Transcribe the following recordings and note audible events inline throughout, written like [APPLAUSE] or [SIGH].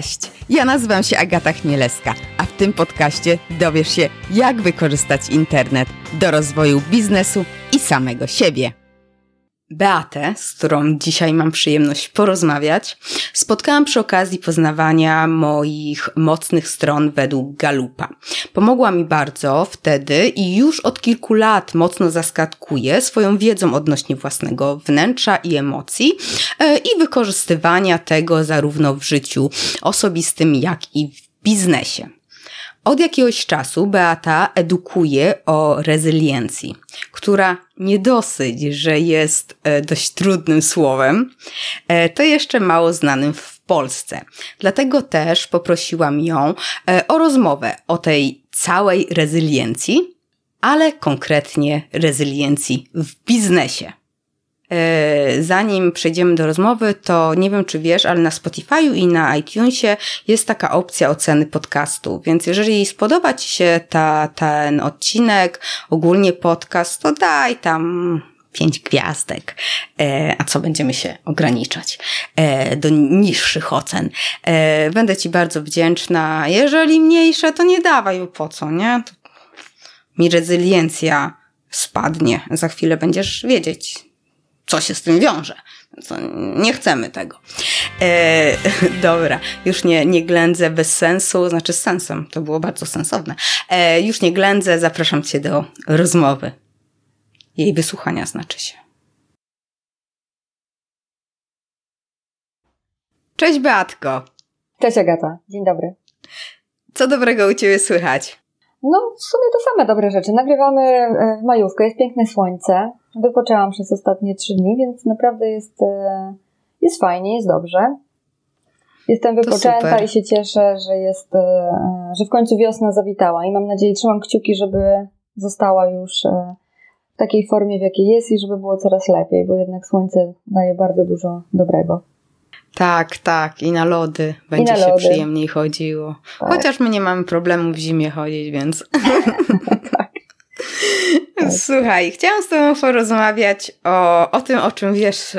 Cześć, ja nazywam się Agata Chmielewska, a w tym podcaście dowiesz się, jak wykorzystać internet do rozwoju biznesu i samego siebie. Beatę, z którą dzisiaj mam przyjemność porozmawiać, spotkałam przy okazji poznawania moich mocnych stron według Galupa. Pomogła mi bardzo wtedy i już od kilku lat mocno zaskakuje swoją wiedzą odnośnie własnego wnętrza i emocji e, i wykorzystywania tego zarówno w życiu osobistym, jak i w biznesie. Od jakiegoś czasu Beata edukuje o rezyliencji, która nie dosyć, że jest e, dość trudnym słowem, e, to jeszcze mało znanym w Polsce. Dlatego też poprosiłam ją e, o rozmowę o tej całej rezyliencji, ale konkretnie rezyliencji w biznesie. E, zanim przejdziemy do rozmowy, to nie wiem, czy wiesz, ale na Spotify'u i na iTunesie jest taka opcja oceny podcastu, więc jeżeli spodoba Ci się ta, ten odcinek, ogólnie podcast, to daj tam pięć gwiazdek. E, a co będziemy się ograniczać e, do niższych ocen? Będę Ci bardzo wdzięczna. Jeżeli mniejsze, to nie dawaj, bo po co, nie? To mi rezyliencja spadnie. Za chwilę będziesz wiedzieć, co się z tym wiąże. Więc nie chcemy tego. E, [LAUGHS] dobra, już nie, nie ględzę bez sensu, znaczy z sensem, to było bardzo sensowne. E, już nie ględzę, zapraszam Cię do rozmowy. Jej wysłuchania znaczy się. Cześć Beatko. Cześć Agata, dzień dobry. Co dobrego u Ciebie słychać? No, w sumie to same dobre rzeczy. Nagrywamy e, w majówkę, jest piękne słońce. Wypoczęłam przez ostatnie trzy dni, więc naprawdę jest, e, jest fajnie, jest dobrze. Jestem wypoczęta i się cieszę, że jest, e, że w końcu wiosna zawitała i mam nadzieję, trzymam kciuki, żeby została już w takiej formie, w jakiej jest i żeby było coraz lepiej, bo jednak słońce daje bardzo dużo dobrego. Tak, tak. I na lody będzie na się lody. przyjemniej chodziło. Tak. Chociaż my nie mamy problemu w zimie chodzić, więc. [LAUGHS] tak. Słuchaj, chciałam z Tobą porozmawiać o, o tym, o czym wiesz,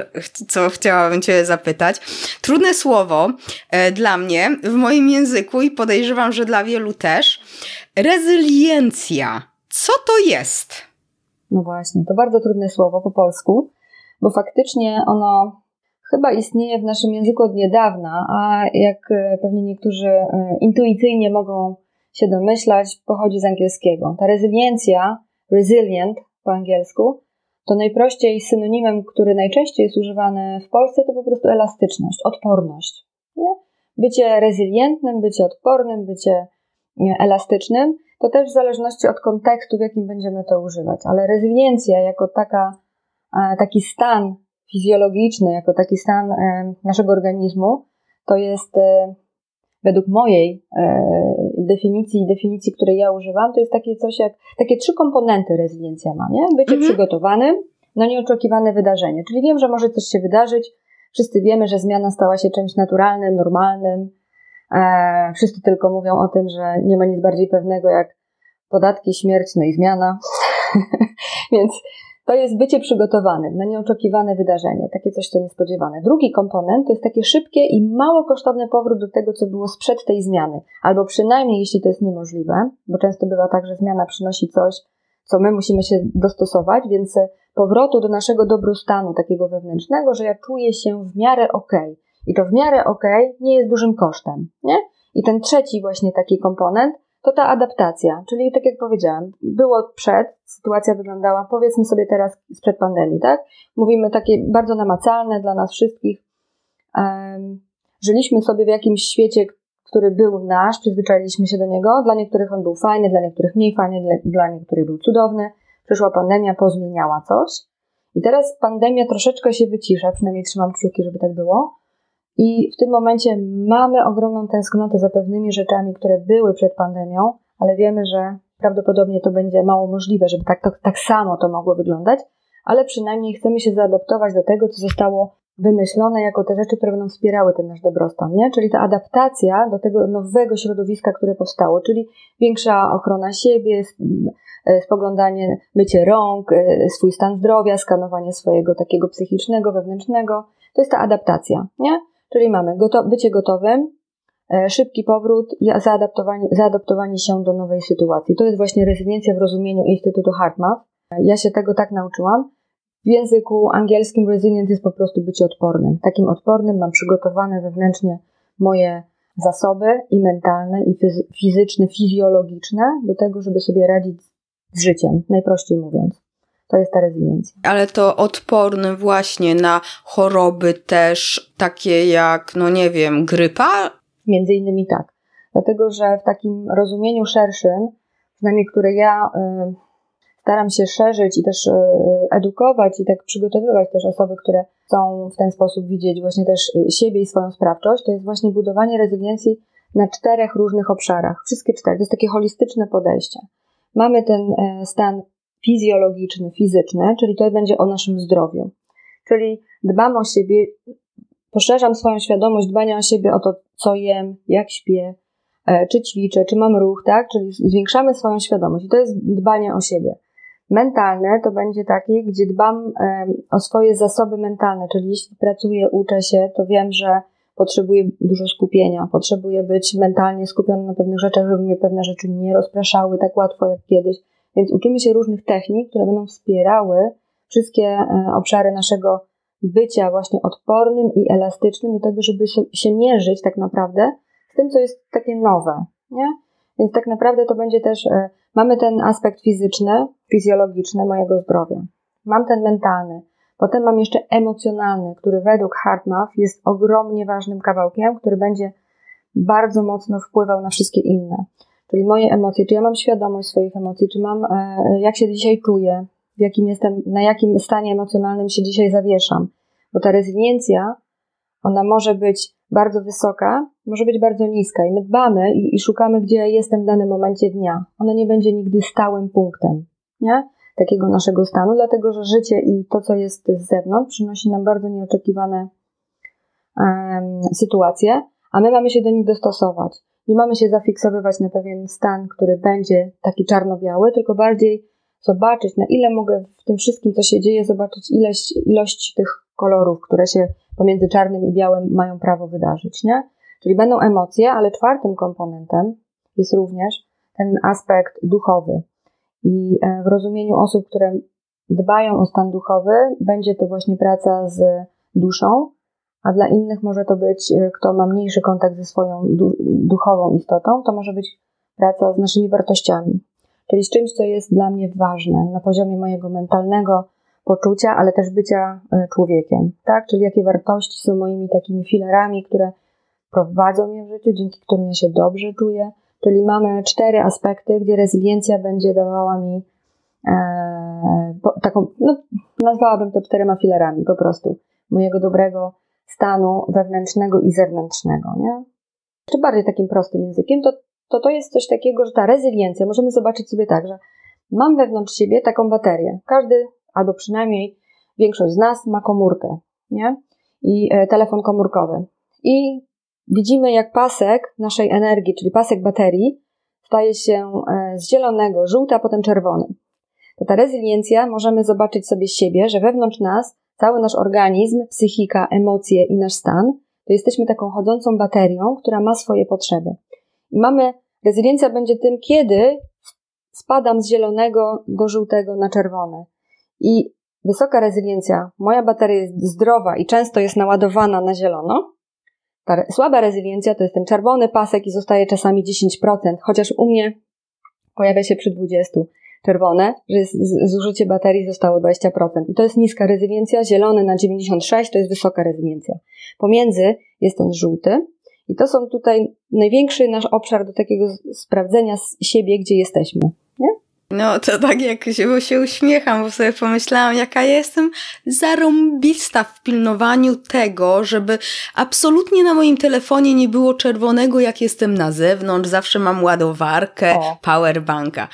co chciałabym Cię zapytać. Trudne słowo e, dla mnie w moim języku i podejrzewam, że dla wielu też. Rezyliencja. Co to jest? No właśnie, to bardzo trudne słowo po polsku, bo faktycznie ono chyba istnieje w naszym języku od niedawna, a jak e, pewnie niektórzy e, intuicyjnie mogą się domyślać, pochodzi z angielskiego. Ta rezyliencja, resilient po angielsku, to najprościej synonimem, który najczęściej jest używany w Polsce, to po prostu elastyczność, odporność. Nie? Bycie rezylientnym, bycie odpornym, bycie elastycznym, to też w zależności od kontekstu, w jakim będziemy to używać. Ale rezyliencja jako taka, e, taki stan fizjologiczny, jako taki stan e, naszego organizmu, to jest e, według mojej e, definicji, definicji, której ja używam, to jest takie coś jak, takie trzy komponenty rezyliencja ma, nie? Bycie mhm. przygotowanym na nieoczekiwane wydarzenie. Czyli wiem, że może coś się wydarzyć, wszyscy wiemy, że zmiana stała się czymś naturalnym, normalnym, wszyscy tylko mówią o tym, że nie ma nic bardziej pewnego jak podatki, śmierć, no i zmiana. [LAUGHS] Więc to jest bycie przygotowanym na nieoczekiwane wydarzenie, takie coś, co niespodziewane. Drugi komponent to jest takie szybkie i mało kosztowny powrót do tego, co było sprzed tej zmiany, albo przynajmniej jeśli to jest niemożliwe, bo często bywa tak, że zmiana przynosi coś, co my musimy się dostosować, więc powrotu do naszego dobrostanu takiego wewnętrznego, że ja czuję się w miarę ok. I to w miarę ok nie jest dużym kosztem, nie? I ten trzeci właśnie taki komponent to ta adaptacja, czyli tak jak powiedziałam, było przed, sytuacja wyglądała, powiedzmy sobie teraz sprzed pandemii, tak? Mówimy takie bardzo namacalne dla nas wszystkich. Um, żyliśmy sobie w jakimś świecie, który był nasz, przyzwyczailiśmy się do niego. Dla niektórych on był fajny, dla niektórych mniej fajny, dla, niektórych był cudowny. Przyszła pandemia, pozmieniała coś. I teraz pandemia troszeczkę się wycisza, przynajmniej trzymam kciuki, żeby tak było. I w tym momencie mamy ogromną tęsknotę za pewnymi rzeczami, które były przed pandemią, ale wiemy, że prawdopodobnie to będzie mało możliwe, żeby tak, tak, tak samo to mogło wyglądać, ale przynajmniej chcemy się zaadaptować do tego, co zostało wymyślone jako te rzeczy, które będą wspierały ten nasz dobrostan, nie? Czyli ta adaptacja do tego nowego środowiska, które powstało, czyli większa ochrona siebie, e, spoglądanie, mycie rąk, e, swój stan zdrowia, skanowanie swojego takiego psychicznego, wewnętrznego. To jest ta adaptacja, nie? Czyli mamy goto bycie gotowym, e, szybki powrót i zaadaptowanie, zaadaptowanie się do nowej sytuacji. To jest właśnie rezydencja w rozumieniu Instytutu HeartMath. Ja się tego tak nauczyłam. W języku angielskim resilient jest po prostu być odpornym. Takim odpornym mam przygotowane wewnętrznie moje zasoby i mentalne, i fizyczne, fizjologiczne do tego, żeby sobie radzić z życiem, najprościej mówiąc. To jest ta rezyliencja. Ale to odporny właśnie na choroby też takie jak, no nie wiem, grypa? Między innymi tak. Dlatego, że w takim rozumieniu szerszym, przynajmniej które ja y, staram się szerzyć i też y, edukować i tak przygotowywać też osoby, które chcą w ten sposób widzieć właśnie też y, siebie i swoją sprawczość, to jest właśnie budowanie rezyliencji na czterech różnych obszarach. Wszystkie cztery. To jest takie holistyczne podejście. Mamy ten e, stan fizjologiczny, fizyczny, czyli to będzie o naszym zdrowiu. Czyli dbam o siebie, poszerzam swoją świadomość dbania o siebie, o to, co jem, jak śpię, e, czy ćwiczę, czy mam ruch, tak? Czyli zwiększamy swoją świadomość i to jest dbanie o siebie. Mentalne to będzie takie, gdzie dbam o swoje zasoby mentalne, czyli jeśli pracuję, uczę się, to wiem, że potrzebuję dużo skupienia, potrzebuję być mentalnie skupiony na pewnych rzeczach, żeby mnie pewne rzeczy nie rozpraszały tak łatwo jak kiedyś. Więc uczymy się różnych technik, które będą wspierały wszystkie e, obszary naszego bycia właśnie odpornym i elastycznym do tego, żeby się mierzyć tak naprawdę z tym, co jest takie nowe, nie? Więc tak naprawdę to będzie też, e, mamy ten aspekt fizyczny, fizjologiczny mojego zdrowia. Mam ten mentalny. Potem mam jeszcze emocjonalny, który według HeartMath jest ogromnie ważnym kawałkiem, który będzie bardzo mocno wpływał na wszystkie inne. Czyli moje emocje, czy ja mam świadomość swoich emocji, czy mam, e, jak się dzisiaj czuję, w jakim jestem, na jakim stanie emocjonalnym się dzisiaj zawieszam. Bo ta rezyliencja, ona może być bardzo wysoka, może być bardzo niska i my dbamy i, i szukamy, gdzie ja jestem w danym momencie dnia. Ona nie będzie nigdy stałym punktem, nie? Takiego naszego stanu, dlatego że życie i to, co jest z zewnątrz, przynosi nam bardzo nieoczekiwane um, sytuacje, a my mamy się do nich dostosować. Nie mamy się zafiksowywać na pewien stan, który będzie taki czarno-biały, tylko bardziej zobaczyć, na ile mogę w tym wszystkim, co się dzieje, zobaczyć ilość, tych kolorów, które się pomiędzy czarnym i białym mają prawo wydarzyć, nie? Czyli będą emocje, ale czwartym komponentem jest również ten aspekt duchowy. I e, w rozumieniu osób, które dbają o stan duchowy, będzie to właśnie praca z duszą, a dla innych może to być, e, kto ma mniejszy kontakt ze swoją duchową istotą, to może być praca z naszymi wartościami, czyli z czymś, co jest dla mnie ważne na poziomie mojego mentalnego poczucia, ale też bycia e, człowiekiem, tak? Czyli jakie wartości są moimi takimi filarami, które prowadzą mnie w życiu, dzięki którym ja się dobrze czuję. Czyli mamy cztery aspekty, gdzie rezyliencja będzie dawała mi e, taką, no, nazwałabym to czterema filarami po prostu mojego dobrego stanu wewnętrznego i zewnętrznego, nie? Czy bardziej takim prostym językiem, to, to to jest coś takiego, że ta rezyliencja, możemy zobaczyć sobie tak, że mam wewnątrz siebie taką baterię. Każdy, albo przynajmniej większość z nas ma komórkę, nie? I e, telefon komórkowy. I widzimy, jak pasek naszej energii, czyli pasek baterii, staje się e, z zielonego, żółty, a potem czerwony. To ta rezyliencja możemy zobaczyć sobie siebie, że wewnątrz nas cały nasz organizm, psychika, emocje i nasz stan, to jesteśmy taką chodzącą baterią, która ma swoje potrzeby. I mamy, rezyliencja będzie tym, kiedy spadam z zielonego do żółtego na czerwone. I wysoka rezyliencja, moja bateria jest zdrowa i często jest naładowana na zielono. Ta słaba rezyliencja to jest ten czerwony pasek i zostaje czasami 10%, chociaż u mnie pojawia się przy 20% czerwone, że zużycie baterii zostało 20%. I to jest niska rezyliencja, zielony na 96 to jest wysoka rezyliencja. Pomiędzy jest ten żółty i to są tutaj największy nasz obszar do takiego sprawdzenia siebie, gdzie jesteśmy. Nie? No to tak jak się, się uśmiecham, bo sobie pomyślałam, jaka jestem zarąbista w pilnowaniu tego, żeby absolutnie na moim telefonie nie było czerwonego, jak jestem na zewnątrz. Zawsze mam ładowarkę, o. powerbanka.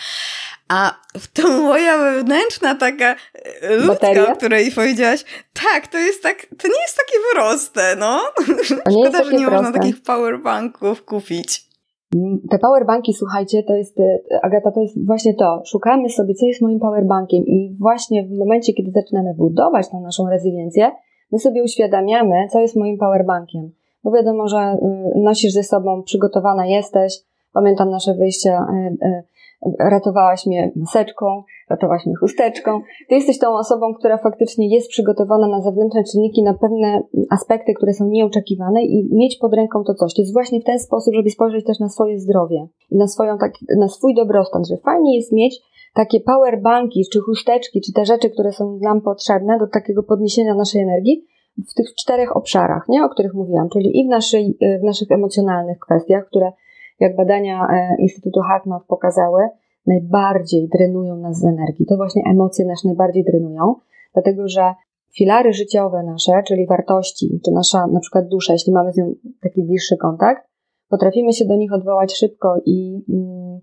A to moja wewnętrzna taka e, ludzka, Bateria? o której powiedziałaś, tak, to jest tak, to nie jest takie proste, no. Szkoda, że nie proste. można takich powerbanków kupić. Mm, te powerbanki, słuchajcie, to jest, e, Agata, to jest właśnie to. Szukamy sobie, co jest moim powerbankiem i właśnie w momencie, kiedy zaczynamy budować tą naszą rezyliencję, my sobie uświadamiamy, co jest moim powerbankiem. bo wiadomo, że y, nosisz ze sobą, przygotowana jesteś. Pamiętam nasze wyjścia, ratowałaś mnie maseczką, ratowałaś mnie chusteczką. Ty jesteś tą osobą, która faktycznie jest przygotowana na zewnętrzne czynniki, na pewne aspekty, które są nieoczekiwane i mieć pod ręką to coś. To jest właśnie w ten sposób, żeby spojrzeć też na swoje zdrowie i na, swoją, tak, na swój dobrostan, że fajnie jest mieć takie powerbanki, czy chusteczki, czy te rzeczy, które są nam potrzebne do takiego podniesienia naszej energii, w tych czterech obszarach, nie, o których mówiłam, czyli i w, naszej, w naszych emocjonalnych kwestiach, które jak badania e, Instytutu Hartman pokazały, najbardziej drenują nas z energii. To właśnie emocje nas najbardziej drenują, dlatego że filary życiowe nasze, czyli wartości, czy nasza na przykład dusza, jeśli mamy z nią taki bliższy kontakt, potrafimy się do nich odwołać szybko i mm,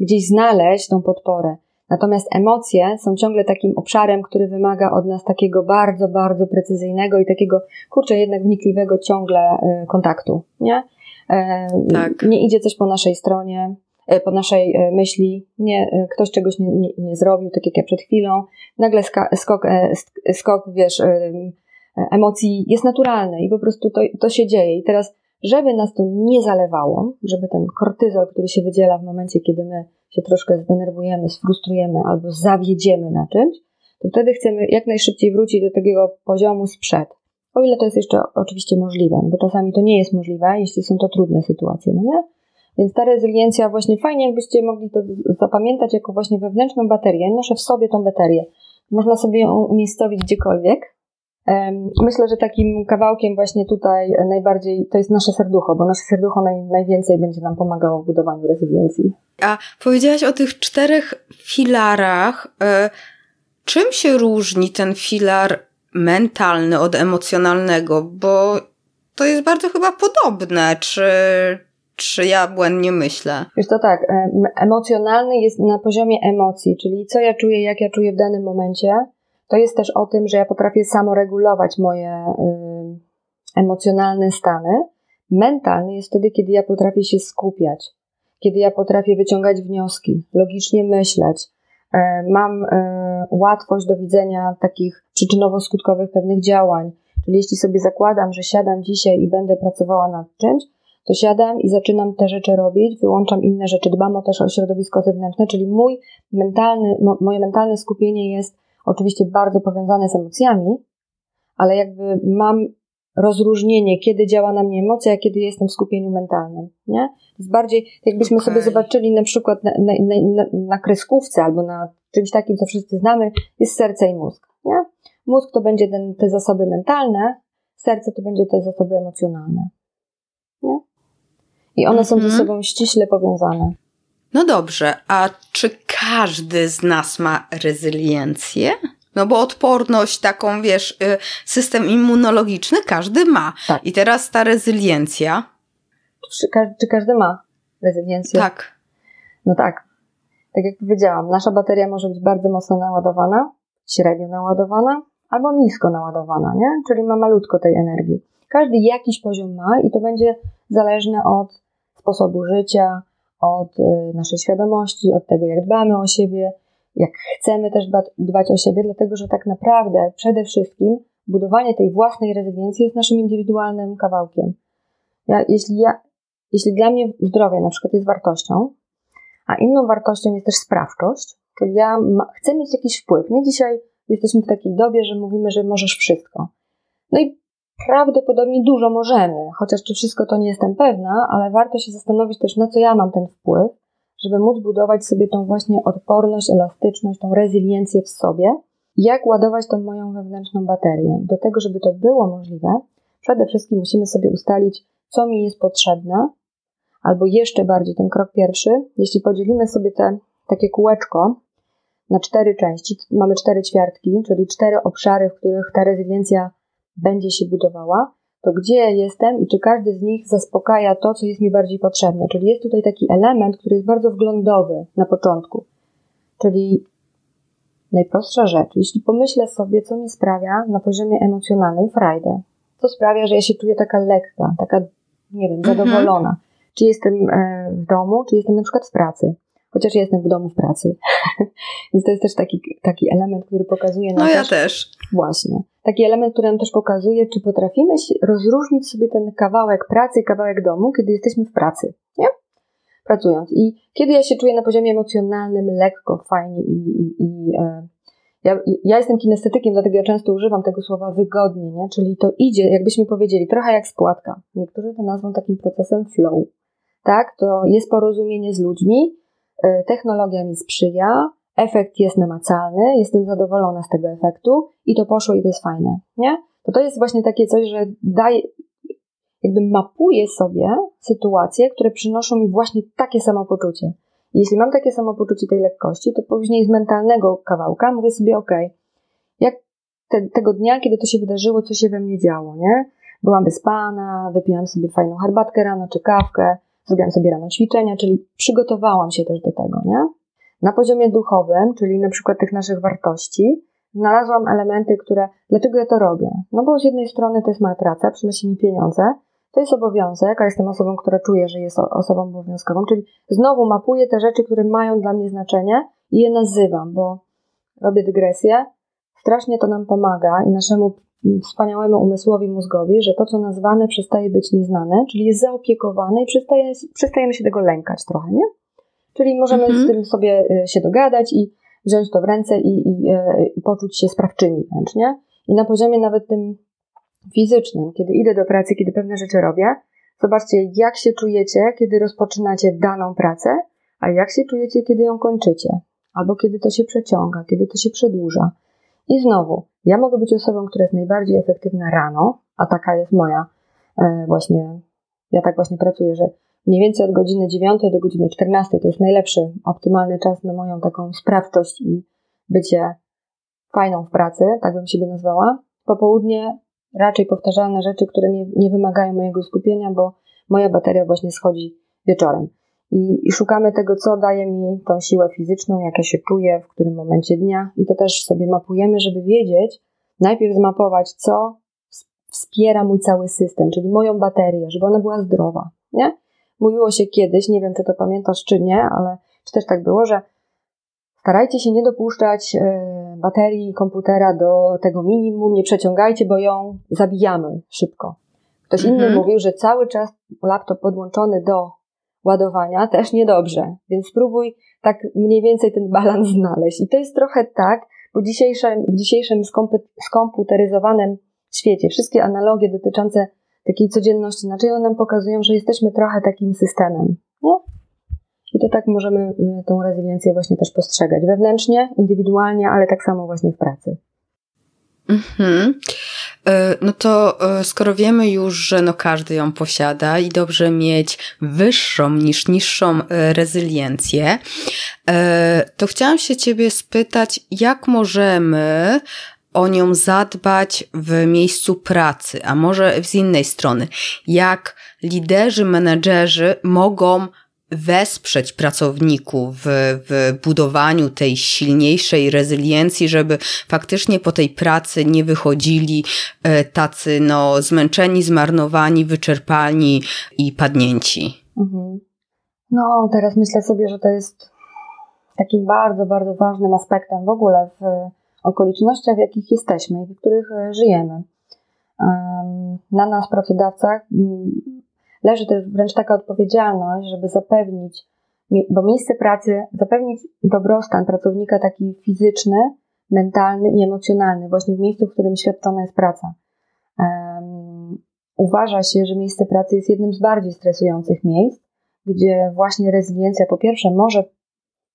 gdzieś znaleźć tą podporę. Natomiast emocje są ciągle takim obszarem, który wymaga od nas takiego bardzo, bardzo precyzyjnego i takiego, kurczę, jednak wnikliwego ciągle y, kontaktu, nie? E, tak. Nie idzie coś po naszej stronie, e, po naszej e, myśli, nie, ktoś czegoś nie, nie, nie zrobił, tak jak ja przed chwilą, nagle skok, skok, wiesz, emocji jest naturalny i po prostu to, to się dzieje. I teraz, żeby nas to nie zalewało, żeby ten kortyzol, który się wydziela w momencie, kiedy my się troszkę zdenerwujemy, sfrustrujemy albo zawiedziemy na czymś, to wtedy chcemy jak najszybciej wrócić do takiego poziomu sprzed. O ile to jest jeszcze oczywiście możliwe, bo czasami to nie jest możliwe, jeśli są to trudne sytuacje, no nie? Więc ta rezyliencja właśnie fajnie, jakbyście mogli to zapamiętać jako właśnie wewnętrzną baterię. Noszę w sobie tą baterię. Można sobie ją umiejscowić gdziekolwiek. Myślę, że takim kawałkiem właśnie tutaj najbardziej to jest nasze serducho, bo nasze serducho naj, najwięcej będzie nam pomagało w budowaniu rezyliencji. A powiedziałaś o tych czterech filarach. E, czym się różni ten filar mentalny od emocjonalnego? Bo to jest bardzo chyba podobne. Czy, czy ja błędnie myślę? Wiesz to tak, emocjonalny jest na poziomie emocji, czyli co ja czuję, jak ja czuję w danym momencie. To jest też o tym, że ja potrafię samoregulować moje y, emocjonalne stany. Mentalny jest wtedy, kiedy ja potrafię się skupiać kiedy ja potrafię wyciągać wnioski, logicznie myśleć, mam e, łatwość do widzenia takich przyczynowo-skutkowych pewnych działań. Czyli jeśli sobie zakładam, że siadam dzisiaj i będę pracowała nad czymś, to siadam i zaczynam te rzeczy robić, wyłączam inne rzeczy, dbam też o środowisko zewnętrzne, czyli mój mentalny, moje mentalne skupienie jest oczywiście bardzo powiązane z emocjami, ale jakby mam rozróżnienie, kiedy działa na mnie emocja, a kiedy jestem w skupieniu mentalnym. Nie? Bardziej, jakbyśmy okay. sobie zobaczyli na przykład na, na, na, na, kreskówce albo na czymś takim, co wszyscy znamy, jest serce i mózg. Nie? Mózg to będzie ten, te zasoby mentalne, serce to będzie te zasoby emocjonalne. Nie? I one są ze mhm. sobą ściśle powiązane. No dobrze, a czy każdy z nas ma rezyliencję? No bo odporność, taką wiesz, y, system immunologiczny każdy ma. Tak. I teraz ta rezyliencja. Czy, czy każdy ma rezyliencję? Tak. No tak. Tak jak powiedziałam, nasza bateria może być bardzo mocno naładowana, średnio naładowana, albo nisko naładowana, nie? Czyli ma malutko tej energii. Każdy jakiś poziom ma i to będzie zależne od sposobu życia, od y, naszej świadomości, od tego, jak dbamy o siebie, jak chcemy też dbać o siebie, dlatego że tak naprawdę przede wszystkim budowanie tej własnej rezydencji jest naszym indywidualnym kawałkiem. Ja, jeśli, ja, jeśli dla mnie zdrowie na przykład jest wartością, a inną wartością jest też sprawczość, czyli ja ma, chcę mieć jakiś wpływ. Nie dzisiaj jesteśmy w takiej dobie, że mówimy, że możesz wszystko. No i prawdopodobnie dużo możemy, chociaż czy wszystko to nie jestem pewna, ale warto się zastanowić też, na co ja mam ten wpływ żeby móc budować sobie tą właśnie odporność, elastyczność, tą rezyliencję w sobie, jak ładować tą moją wewnętrzną baterię. Do tego, żeby to było możliwe, przede wszystkim musimy sobie ustalić, co mi jest potrzebne, albo jeszcze bardziej ten krok pierwszy, jeśli podzielimy sobie te takie kółeczko na cztery części, mamy cztery ćwiartki, czyli cztery obszary, w których ta rezyliencja będzie się budowała, to gdzie jestem i czy każdy z nich zaspokaja to, co jest mi bardziej potrzebne. Czyli jest tutaj taki element, który jest bardzo wglądowy na początku. Czyli najprostsza rzecz, jeśli pomyślę sobie, co mi sprawia na poziomie emocjonalnym frajdę, co sprawia, że ja się czuję taka lekka, taka, nie wiem, mhm. zadowolona. Czy jestem e, w domu, czy jestem na przykład w pracy. Chociaż jestem w domu w pracy. [LAUGHS] Więc to jest też taki, taki element, który pokazuje nam. No ja też, też. Właśnie. Taki element, który nam też pokazuje, czy potrafimy rozróżnić sobie ten kawałek pracy i kawałek domu, kiedy jesteśmy w pracy. Nie? Pracując. I kiedy ja się czuję na poziomie emocjonalnym lekko, fajnie i, i, i e, ja, ja jestem kinestetykiem, dlatego ja często używam tego słowa wygodnie, nie? czyli to idzie, jakbyśmy powiedzieli, trochę jak spłatka. Niektórzy to nazwą takim procesem flow. Tak, to jest porozumienie z ludźmi, technologia mi sprzyja, efekt jest namacalny, jestem zadowolona z tego efektu i to poszło i to jest fajne, nie? To to jest właśnie takie coś, że daje, jakby mapuję sobie sytuacje, które przynoszą mi właśnie takie samopoczucie. Jeśli mam takie samopoczucie tej lekkości, to później z mentalnego kawałka mówię sobie, ok, jak te, tego dnia, kiedy to się wydarzyło, co się we mnie działo, nie? Byłam wyspana, wypiłam sobie fajną herbatkę rano czy kawkę, zrobiłam sobie rano ćwiczenia, czyli przygotowałam się też do tego, nie? Na poziomie duchowym, czyli na przykład tych naszych wartości, znalazłam elementy, które, dlaczego ja to robię? No bo z jednej strony to jest moja praca, przynosi mi pieniądze, to jest obowiązek, a jestem osobą, która czuje, że jest osobą obowiązkową, czyli znowu mapuję te rzeczy, które mają dla mnie znaczenie i je nazywam, bo robię dygresję. Strasznie to nam pomaga i naszemu wspaniałemu umysłowi mózgowi, że to, co nazwane, przestaje być nieznane, czyli jest zaopiekowane i przestaje, przestajemy się tego lękać trochę, nie? Czyli możemy mhm. z tym sobie e, się dogadać i wziąć to w ręce i, i, e, i poczuć się sprawczymi wręcz, nie? I na poziomie nawet tym fizycznym, kiedy idę do pracy, kiedy pewne rzeczy robię, zobaczcie, jak się czujecie, kiedy rozpoczynacie daną pracę, a jak się czujecie, kiedy ją kończycie, albo kiedy to się przeciąga, kiedy to się przedłuża. I znowu, ja mogę być osobą, która jest najbardziej efektywna rano, a taka jest moja e, właśnie, ja tak właśnie pracuję, że mniej więcej od godziny 9 do godziny 14 to jest najlepszy, optymalny czas na moją taką sprawczość i bycie fajną w pracy, tak bym siebie nazwała. Popołudnie raczej powtarzalne rzeczy, które nie, nie wymagają mojego skupienia, bo moja bateria właśnie schodzi wieczorem. I, I, szukamy tego, co daje mi tą siłę fizyczną, jak ja się czuję, w którym momencie dnia. I to też sobie mapujemy, żeby wiedzieć, najpierw zmapować, co wspiera mój cały system, czyli moją baterię, żeby ona była zdrowa. Nie? Mówiło się kiedyś, nie wiem, czy to pamiętasz, czy nie, ale czy też tak było, że starajcie się nie dopuszczać e, baterii komputera do tego minimum, nie przeciągajcie, bo ją zabijamy szybko. Ktoś inny mhm. mówił, że cały czas laptop podłączony do ładowania też niedobrze, więc spróbuj tak mniej więcej ten balans [LAUGHS] znaleźć. I to jest trochę tak, bo dzisiejszym, w dzisiejszym skomputeryzowanym świecie wszystkie analogie dotyczące takiej codzienności, znaczy one nam pokazują, że jesteśmy trochę takim systemem. Nie? I to tak możemy y, tą rezyliencję właśnie też postrzegać wewnętrznie, indywidualnie, ale tak samo właśnie w pracy. Mhm. E, no to e, skoro wiemy już, że no każdy ją posiada i dobrze mieć wyższą niż niższą e, rezyliencję, to chciałam się Ciebie spytać, jak możemy o nią zadbać w miejscu pracy, a może z innej strony, jak liderzy, menedżerzy mogą wesprzeć pracowników w, w budowaniu tej silniejszej rezyliencji, żeby faktycznie po tej pracy nie wychodzili e, tacy no, zmęczeni, zmarnowani, wyczerpani i padnięci. Mhm. No, teraz myślę sobie, że to jest takim bardzo, bardzo ważnym aspektem w ogóle w okolicznościach, w jakich jesteśmy i w których e, żyjemy. Na nas, pracodawcach, leży też wręcz taka odpowiedzialność, żeby zapewnić, bo miejsce pracy, zapewnić dobrostan pracownika taki fizyczny, mentalny i emocjonalny, właśnie w miejscu, w którym świadczona jest praca. Um, uważa się, że miejsce pracy jest jednym z bardziej stresujących miejsc, gdzie właśnie rezyliencja po pierwsze może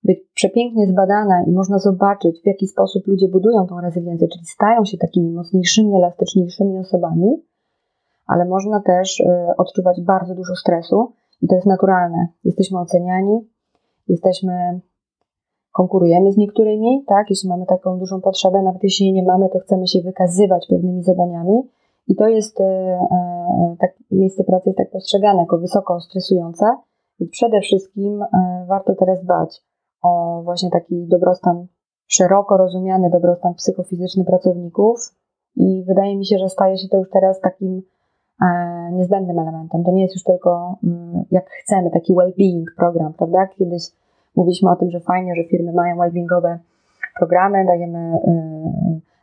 być przepięknie zbadana i można zobaczyć, w jaki sposób ludzie budują tą rezyliencję, czyli stają się takimi mocniejszymi, elastyczniejszymi osobami, ale można też y, odczuwać bardzo dużo stresu i to jest naturalne. Jesteśmy oceniani, jesteśmy, konkurujemy z niektórymi, tak? Jeśli mamy taką dużą potrzebę, nawet jeśli jej nie mamy, to chcemy się wykazywać pewnymi zadaniami i to jest, y, y, tak, miejsce pracy jest tak postrzegane jako wysoko stresujące, więc przede wszystkim warto teraz dbać o właśnie taki dobrostan, szeroko rozumiany dobrostan psychofizyczny pracowników i wydaje mi się, że staje się to już teraz takim niezbędnym elementem. To nie jest już tylko mm, jak chcemy, taki well-being program, prawda? Kiedyś mówiliśmy o tym, że fajnie, że firmy mają wellbeingowe programy, dajemy,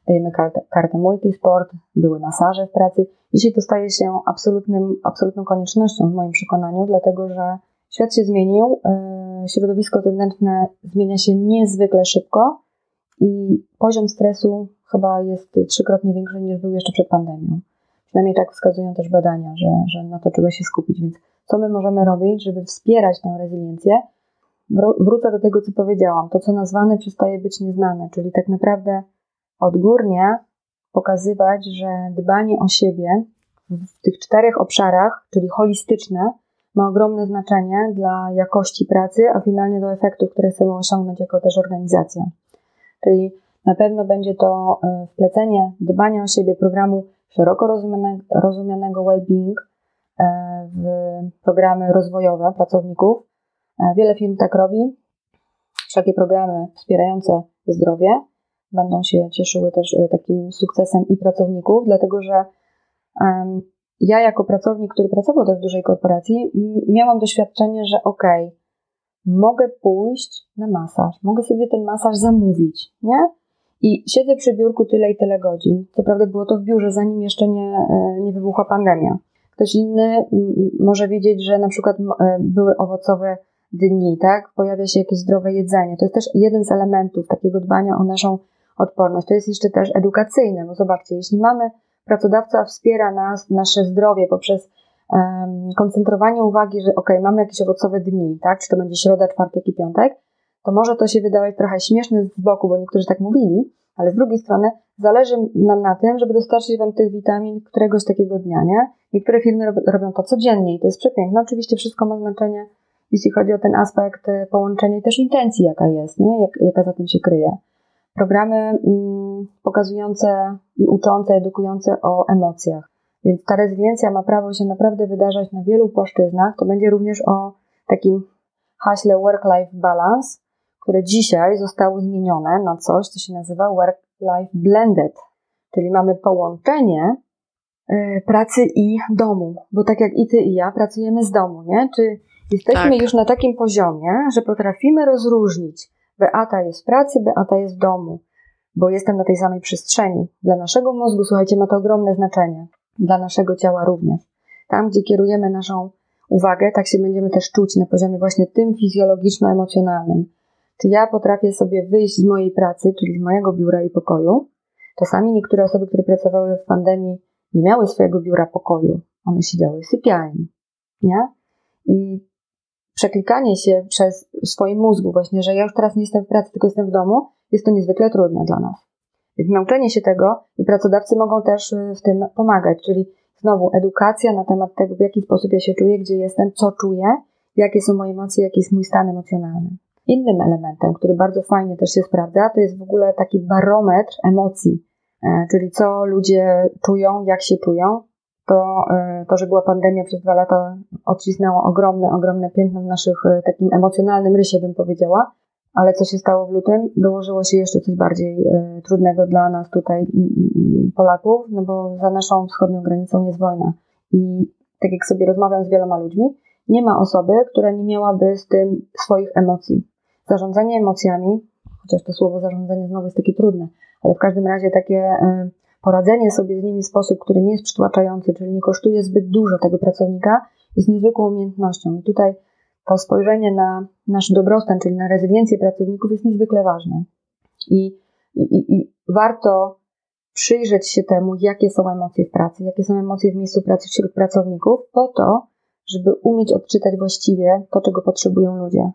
dajemy kartę, kartę multisport, były masaże w pracy. Dzisiaj to staje się absolutnym, absolutną koniecznością w moim przekonaniu, dlatego że świat się zmienił, środowisko zewnętrzne zmienia się niezwykle szybko i poziom stresu chyba jest trzykrotnie większy niż był jeszcze przed pandemią. Przynajmniej tak wskazują też badania, że, że na to trzeba się skupić. Więc co my możemy robić, żeby wspierać tę rezyliencję? Wrócę do tego, co powiedziałam. To, co nazwane, przestaje być nieznane, czyli tak naprawdę odgórnie pokazywać, że dbanie o siebie w tych czterech obszarach, czyli holistyczne, ma ogromne znaczenie dla jakości pracy, a finalnie do efektów, które chcemy osiągnąć jako też organizacja. Czyli na pewno będzie to e, wplecenie dbania o siebie programu szeroko rozumianego, well-being e, w programy rozwojowe pracowników. E, wiele firm tak robi. Wszelkie programy wspierające zdrowie będą się cieszyły też takim sukcesem i pracowników, dlatego że ja jako pracownik, który pracował też w dużej korporacji, miałam doświadczenie, że okej, mogę pójść na masaż, mogę sobie ten masaż zamówić, nie? I siedzę przy biurku tyle i tyle godzin. Co prawda było to w biurze, zanim jeszcze nie, e, nie wybuchła pandemia. Ktoś inny może wiedzieć, że na przykład e, były owocowe dni, tak? Pojawia się jakieś zdrowe jedzenie. To jest też jeden z elementów takiego dbania o naszą odporność. To jest jeszcze też edukacyjne, bo zobaczcie, jeśli mamy pracodawca wspiera nas, nasze zdrowie poprzez um, koncentrowanie uwagi, że ok, mamy jakieś owocowe dni, tak? Czy to będzie środa, czwartek i piątek, to może to się wydawać trochę śmieszne z boku, bo niektórzy tak mówili, ale z drugiej strony zależy nam na tym, żeby dostarczyć Wam tych witamin któregoś takiego dnia, nie? Niektóre firmy robią to codziennie i to jest przepiękne. Oczywiście wszystko ma znaczenie, jeśli chodzi o ten aspekt e, połączenia i też intencji, jaka jest, nie? Jak, jaka za tym się kryje. Programy mm, pokazujące i uczące, edukujące o emocjach. Więc ta rezyliencja ma prawo się naprawdę wydarzać na wielu płaszczyznach. To będzie również o takim haśle work-life balance, które dzisiaj zostało zmienione na coś, co się nazywa work-life blended, czyli mamy połączenie y, pracy i domu, bo tak jak i ty i ja pracujemy z domu, nie? Czy jesteśmy tak. już na takim poziomie, że potrafimy rozróżnić Beata jest w pracy, Beata jest w domu, bo jestem na tej samej przestrzeni. Dla naszego mózgu, słuchajcie, ma to ogromne znaczenie. Dla naszego ciała również. Tam, gdzie kierujemy naszą uwagę, tak się będziemy też czuć na poziomie właśnie tym fizjologiczno-emocjonalnym. Czy ja potrafię sobie wyjść z mojej pracy, czyli z mojego biura i pokoju? Czasami niektóre osoby, które pracowały w pandemii, nie miały swojego biura pokoju. One siedziały w sypialni, nie? I przeklikanie się przez swoim mózgu właśnie, że ja już teraz nie jestem w pracy, tylko jestem w domu, jest to niezwykle trudne dla nas. Więc nauczenie się tego i pracodawcy mogą też y, w tym pomagać, czyli znowu edukacja na temat tego, w jaki sposób ja się czuję, gdzie jestem, co czuję, jakie są moje emocje, jaki jest mój stan emocjonalny. Innym elementem, który bardzo fajnie też się sprawdza, to jest w ogóle taki barometr emocji, e, czyli co ludzie czują, jak się czują, to, e, to, że była pandemia przez dwa lata, odcisnęło ogromne, ogromne piętno w naszych e, takim emocjonalnym rysie, bym powiedziała. Ale co się stało w lutym? Dołożyło się jeszcze coś bardziej trudnego dla nas tutaj, Polaków, no bo za naszą wschodnią granicą jest wojna. I tak jak sobie rozmawiam z wieloma ludźmi, nie ma osoby, która nie miałaby z tym swoich emocji. Zarządzanie emocjami, chociaż to słowo zarządzanie znowu jest takie trudne, ale w każdym razie takie poradzenie sobie z nimi w sposób, który nie jest przytłaczający, czyli nie kosztuje zbyt dużo tego pracownika, jest niezwykłą umiejętnością. I tutaj to spojrzenie na nasz dobrostan, czyli na rezyliencję pracowników jest niezwykle ważne. I, i, i warto przyjrzeć się temu, jakie są emocje w pracy, jakie są emocje w miejscu pracy wśród pracowników, po to, żeby umieć odczytać właściwie to, czego potrzebują ludzie.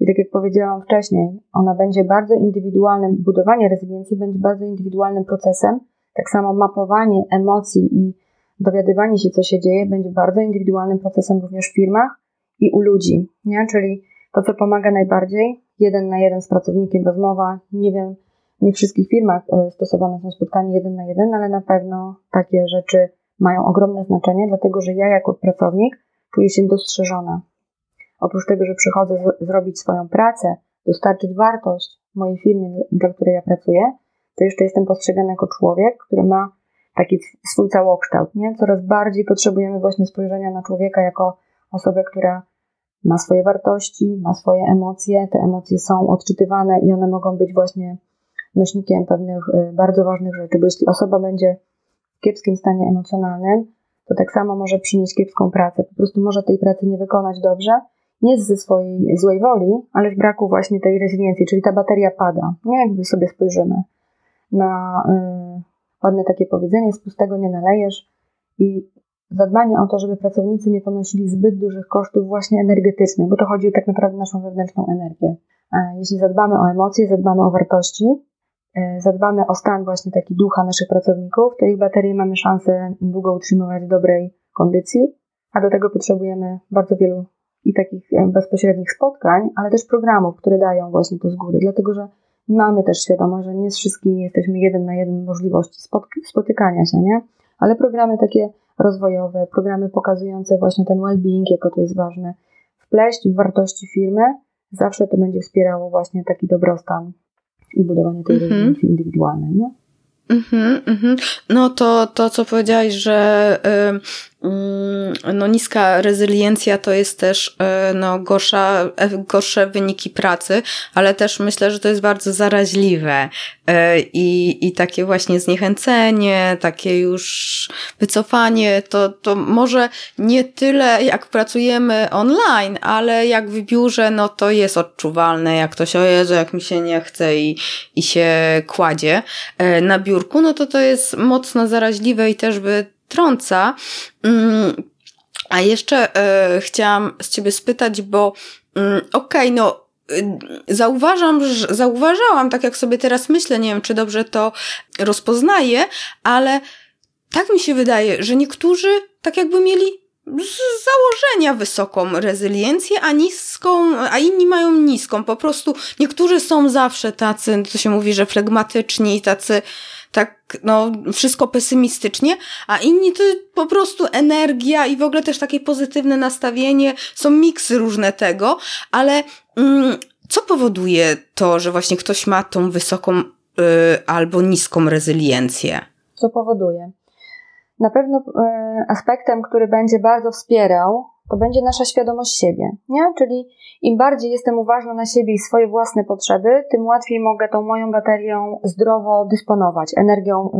I tak jak powiedziałam wcześniej, ona będzie bardzo indywidualnym, budowanie rezyliencji będzie bardzo indywidualnym procesem, tak samo mapowanie emocji i dowiadywanie się, co się dzieje, będzie bardzo indywidualnym procesem również w firmach i u ludzi. Nie? Czyli to, co pomaga najbardziej, jeden na jeden z pracownikiem rozmowa. Nie wiem, nie w wszystkich firmach e, stosowane są spotkania jeden na jeden, ale na pewno takie rzeczy mają ogromne znaczenie, dlatego że ja jako pracownik czuję się dostrzeżona. Oprócz tego, że przychodzę z- zrobić swoją pracę, dostarczyć wartość mojej firmie, dla której ja pracuję, to jeszcze jestem postrzegany jako człowiek, który ma taki swój całokształt, nie? Coraz bardziej potrzebujemy właśnie spojrzenia na człowieka jako osobę, która ma swoje wartości, ma swoje emocje. Te emocje są odczytywane i one mogą być właśnie nośnikiem pewnych y, bardzo ważnych rzeczy, bo jeśli osoba będzie w kiepskim stanie emocjonalnym, to tak samo może przynieść kiepską pracę. Po prostu może tej pracy nie wykonać dobrze, nie ze swojej złej woli, ale z braku właśnie tej rezyliencji, czyli ta bateria pada. Nie jakby sobie spojrzymy na yy, ładne takie powiedzenie, z pustego nie nalejesz i zadbanie o to, żeby pracownicy nie ponosili zbyt dużych kosztów właśnie energetycznych, bo to chodzi tak naprawdę o naszą wewnętrzną energię. Jeśli zadbamy o emocje, zadbamy o wartości, e, zadbamy o stan właśnie taki ducha naszych pracowników, to ich baterie mamy szansę długo utrzymywać w dobrej kondycji, a do tego potrzebujemy bardzo wielu i takich e, bezpośrednich spotkań, ale też programów, które dają właśnie to z góry, dlatego że mamy też świadomość, że nie z wszystkimi jesteśmy jeden na jeden możliwości spotykania się, nie? Ale programy takie rozwojowe, programy pokazujące właśnie ten well-being, jako to jest ważne, wpleść w wartości firmy, zawsze to będzie wspierało właśnie taki dobrostan i budowanie tej mm -hmm. indywidualnej, nie? Mhm, mhm. No to, to, co powiedziałaś, że no, niska rezyliencja to jest też y, no, gorsza, e, gorsze wyniki pracy, ale też myślę, że to jest bardzo zaraźliwe y, i, i takie właśnie zniechęcenie, takie już wycofanie, to, to może nie tyle jak pracujemy online, ale jak w biurze, no to jest odczuwalne, jak ktoś, o Jezu, jak mi się nie chce i, i się kładzie na biurku, no to to jest mocno zaraźliwe i też by trąca. Mm, a jeszcze e, chciałam z ciebie spytać, bo mm, okej, okay, no y, zauważam, że, zauważałam, tak jak sobie teraz myślę, nie wiem, czy dobrze to rozpoznaję, ale tak mi się wydaje, że niektórzy tak jakby mieli z założenia wysoką rezyliencję, a niską, a inni mają niską. Po prostu niektórzy są zawsze tacy, to się mówi, że flegmatyczni tacy tak, no, wszystko pesymistycznie, a inni to po prostu energia i w ogóle też takie pozytywne nastawienie, są miksy różne tego, ale mm, co powoduje to, że właśnie ktoś ma tą wysoką y, albo niską rezyliencję? Co powoduje? Na pewno y, aspektem, który będzie bardzo wspierał to będzie nasza świadomość siebie, nie? Czyli im bardziej jestem uważna na siebie i swoje własne potrzeby, tym łatwiej mogę tą moją baterią zdrowo dysponować, energią,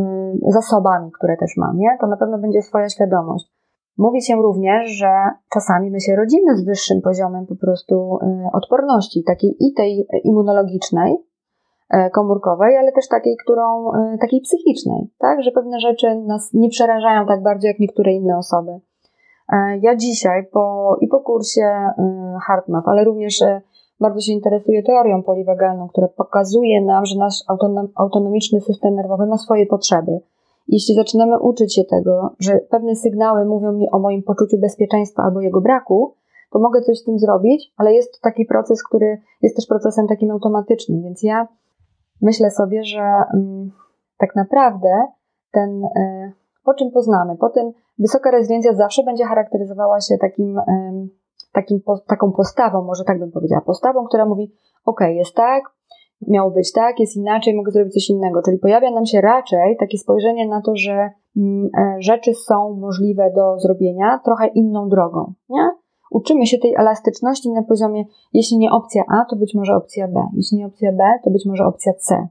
y, zasobami, które też mam, nie? To na pewno będzie swoja świadomość. Mówi się również, że czasami my się rodzimy z wyższym poziomem po prostu y, odporności, takiej i tej immunologicznej, y, komórkowej, ale też takiej, którą, takiej psychicznej, tak? Że pewne rzeczy nas nie przerażają tak bardzo jak niektóre inne osoby. E, ja dzisiaj po, i po kursie e, HeartMath, ale również e, bardzo się interesuję teorią poliwagalną, która pokazuje nam, że nasz autonomiczny system nerwowy ma swoje potrzeby. Jeśli zaczynamy uczyć się tego, że pewne sygnały mówią mi o moim poczuciu bezpieczeństwa albo jego braku, to mogę coś z tym zrobić, ale jest to taki proces, który jest też procesem takim automatycznym, więc ja myślę sobie, że mm, tak naprawdę ten, po czym poznamy, po tym wysoka rezydencja zawsze będzie charakteryzowała się takim, takim, taką postawą, może tak bym powiedziała, postawą, która mówi, ok, jest tak, miało być tak, jest inaczej, mogę zrobić coś innego. Czyli pojawia nam się raczej takie spojrzenie na to, że mm, e, rzeczy są możliwe do zrobienia trochę inną drogą, nie? Uczymy się tej elastyczności na poziomie, jeśli nie opcja A, to być może opcja B. Jeśli nie opcja B, to być może opcja C.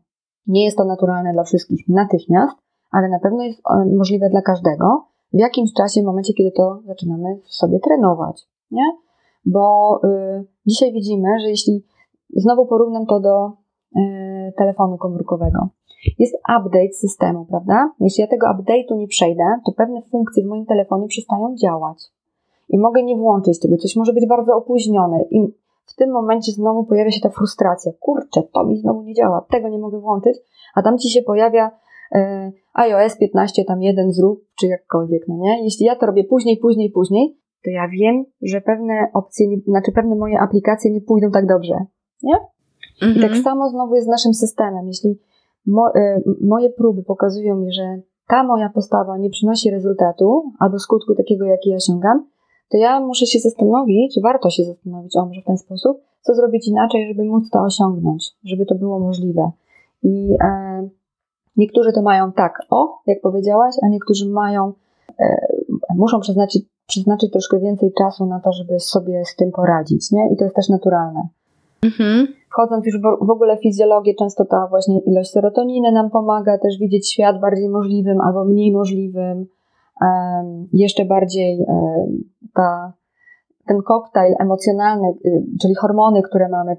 Nie jest to naturalne dla wszystkich natychmiast, ale na pewno jest e, możliwe dla każdego w jakimś czasie, w momencie, kiedy to zaczynamy sobie trenować, nie? Bo y, dzisiaj widzimy, że jeśli znowu porównam to do y, telefonu komórkowego, jest update systemu, prawda? Jeśli ja tego update'u nie przejdę, to pewne funkcje w moim telefonie przestają działać. I mogę nie włączyć tego, coś może być bardzo opóźnione. I w tym momencie znowu pojawia się ta frustracja. Kurczę, to mi znowu nie działa, tego nie mogę włączyć, a tam ci się pojawia iOS 15 tam jeden zrób, czy jakkolwiek, no nie? Jeśli ja to robię później, później, później, to ja wiem, że pewne opcje, znaczy pewne moje aplikacje nie pójdą tak dobrze, nie? Mhm. I tak mhm. samo znowu jest z naszym systemem. Jeśli mo, y, moje próby pokazują mi, że ta moja postawa nie przynosi rezultatu albo skutku takiego, jaki ja osiągam, to ja muszę się zastanowić, warto się zastanowić, o może w ten sposób, co zrobić inaczej, żeby móc to osiągnąć, żeby to było możliwe. I e, Niektórzy to mają tak, o, jak powiedziałaś, a niektórzy mają, e, muszą przeznaczyć przeznaczyć troszkę więcej czasu na to, żeby sobie z tym poradzić, nie? I to jest też naturalne. Mhm. Wchodząc już w ogóle w fizjologię, często ta właśnie ilość serotoniny nam pomaga też widzieć świat bardziej możliwym albo mniej możliwym. Jeszcze bardziej um, ta, ten koktajl emocjonalny, y, czyli hormony, które mamy.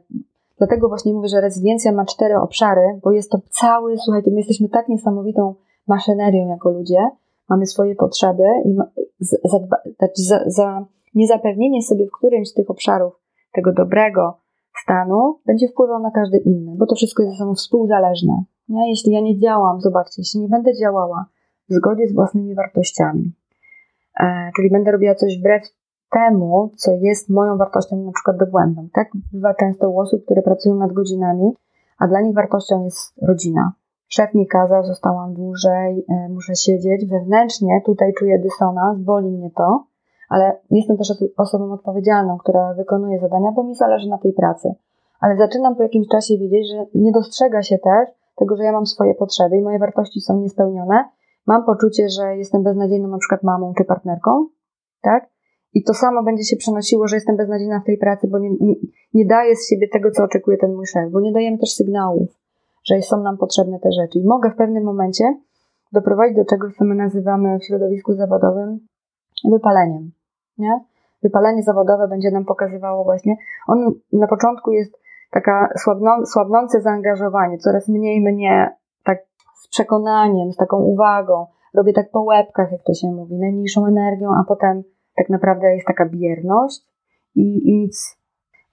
Dlatego właśnie mówię, że rezydencja ma cztery obszary, bo jest to cały, słuchajcie, my jesteśmy tak niesamowitą maszynerią jako ludzie, mamy swoje potrzeby i zadba, znaczy za, za niezapewnienie sobie w którymś z tych obszarów tego dobrego stanu będzie wpływał na każdy inny, bo to wszystko jest ze sobą współzależne. Jeśli ja nie działam, zobaczcie, jeśli nie będę działała w zgodzie z własnymi wartościami, e, czyli będę robiła coś wbrew temu, co jest moją wartością na przykład dogłębną. Tak bywa często u osób, które pracują nad godzinami, a dla nich wartością jest rodzina. Szef mi kazał, zostałam dłużej, e, muszę siedzieć. Wewnętrznie tutaj czuję dysonans, boli mnie to, ale jestem też osobą odpowiedzialną, która wykonuje zadania, bo mi zależy na tej pracy. Ale zaczynam po jakimś czasie widzieć, że nie dostrzega się też tego, że ja mam swoje potrzeby i moje wartości są niespełnione. Mam poczucie, że jestem beznadziejną na przykład mamą czy partnerką, tak? I to samo będzie się przenosiło, że jestem beznadziejna w tej pracy, bo nie, nie, nie daję z siebie tego, co oczekuje ten mój szef, bo nie dajemy też sygnałów, że są nam potrzebne te rzeczy. I mogę w pewnym momencie doprowadzić do czegoś, co my nazywamy w środowisku zawodowym wypaleniem nie? Wypalenie zawodowe będzie nam pokazywało właśnie, on na początku jest taka słabną, słabnące zaangażowanie, coraz mniej mnie tak z przekonaniem, z taką uwagą, robię tak po łebkach, jak to się mówi, najmniejszą energią, a potem tak naprawdę jest taka bierność i, i nic,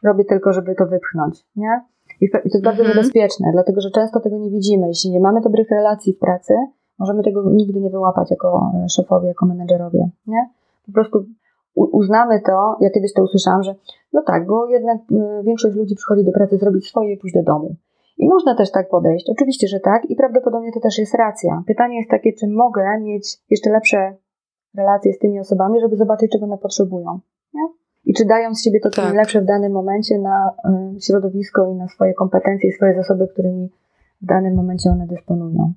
robię tylko, żeby to wypchnąć, nie? I, to jest bardzo mhm. niebezpieczne, dlatego że często tego nie widzimy. Jeśli nie mamy dobrych relacji w pracy, możemy tego nigdy nie wyłapać jako e, szefowie, jako menedżerowie, nie? Po prostu uznamy to, ja kiedyś to usłyszałam, że no tak, bo jednak y, większość ludzi przychodzi do pracy zrobić swoje i pójść do domu. I można też tak podejść, oczywiście, że tak, i prawdopodobnie to też jest racja. Pytanie jest takie, czy mogę mieć jeszcze lepsze relacje z tymi osobami, żeby zobaczyć, czego one potrzebują. Nie? I czy dają z siebie to, co tak. najlepsze w danym momencie na y, środowisko i na swoje kompetencje i swoje zasoby, którymi w danym momencie one dysponują.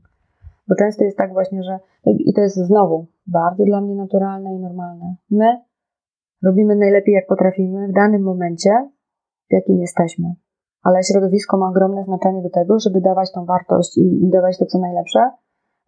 Bo często jest tak właśnie, że i to jest znowu bardzo dla mnie naturalne i normalne. My Robimy najlepiej, jak potrafimy w danym momencie, w jakim jesteśmy. Ale środowisko ma ogromne znaczenie do tego, żeby dawać tą wartość i, i dawać to, co najlepsze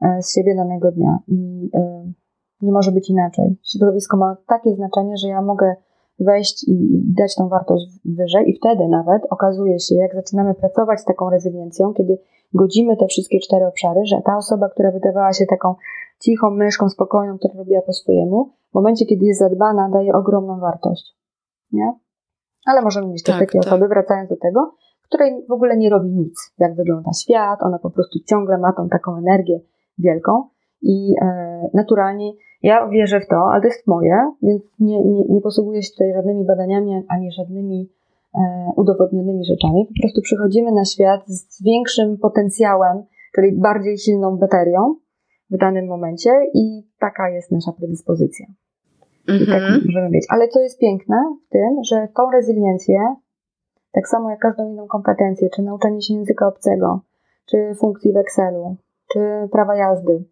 e, z siebie danego dnia. I y, nie może być inaczej. Środowisko ma takie znaczenie, że ja mogę wejść i dać tą wartość wyżej, i wtedy nawet okazuje się, jak zaczynamy pracować z taką rezyliencją, kiedy godzimy te wszystkie cztery obszary, że ta osoba, która wydawała się taką cichą myszką, spokojną, która robiła po swojemu, w momencie, kiedy jest zadbana, daje ogromną wartość. Nie? Ale możemy mieć też tak, takie tak. osoby, wracając do tego, której w ogóle nie robi nic, jak wygląda świat, ona po prostu ciągle ma tą taką energię wielką i e, naturalnie ja wierzę w to, ale to jest moje, więc nie, nie, nie posługuję się tutaj żadnymi badaniami ani żadnymi e, udowodnionymi rzeczami. Po prostu przychodzimy na świat z większym potencjałem, czyli bardziej silną baterią w danym momencie i taka jest nasza predyspozycja. I tak mhm. możemy mieć. Ale co jest piękne w tym, że tą rezyliencję, tak samo jak każdą inną kompetencję, czy nauczenie się języka obcego, czy funkcji w Excelu, czy prawa jazdy,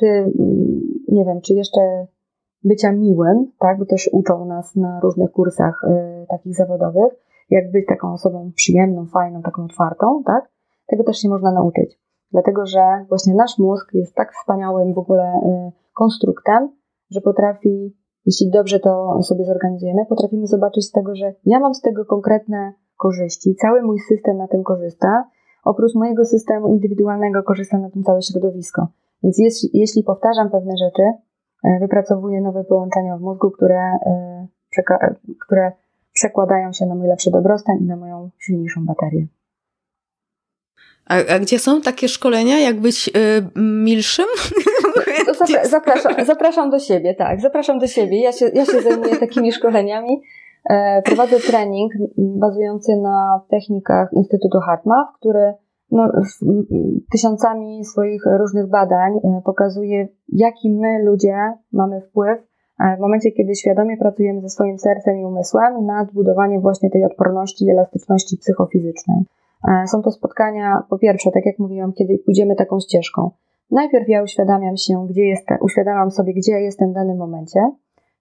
czy mm, nie wiem, czy jeszcze bycia miłym, tak, bo też uczą nas na różnych kursach y, takich zawodowych, jak być taką osobą przyjemną, fajną, taką otwartą, tak, tego też się można nauczyć. Dlatego, że właśnie nasz mózg jest tak wspaniałym w ogóle y, konstruktem, że potrafi, jeśli dobrze to sobie zorganizujemy, potrafimy zobaczyć z tego, że ja mam z tego konkretne korzyści, cały mój system na tym korzysta, oprócz mojego systemu indywidualnego korzysta na tym całe środowisko. Więc jest, jeśli powtarzam pewne rzeczy, y, wypracowuję nowe połączenia w mózgu, które, y, które przekładają się na mój lepszy dobrostan i na moją silniejszą baterię. A, a, gdzie są takie szkolenia, jak być milszym? [LAUGHS] Zapra zapraszam, zapraszam do siebie, tak, zapraszam do siebie. Ja się, ja się zajmuję [LAUGHS] takimi szkoleniami. E, prowadzę trening bazujący na technikach Instytutu Hartma, który no, tysiącami swoich różnych badań e, pokazuje, jaki my ludzie mamy wpływ w momencie, kiedy świadomie pracujemy ze swoim sercem i umysłem nad budowaniem właśnie tej odporności i elastyczności psychofizycznej. E, są to spotkania, po pierwsze, tak jak mówiłam, kiedy pójdziemy taką ścieżką. Najpierw ja uświadamiam się, gdzie jestem, uświadamiam sobie, gdzie jestem w danym momencie,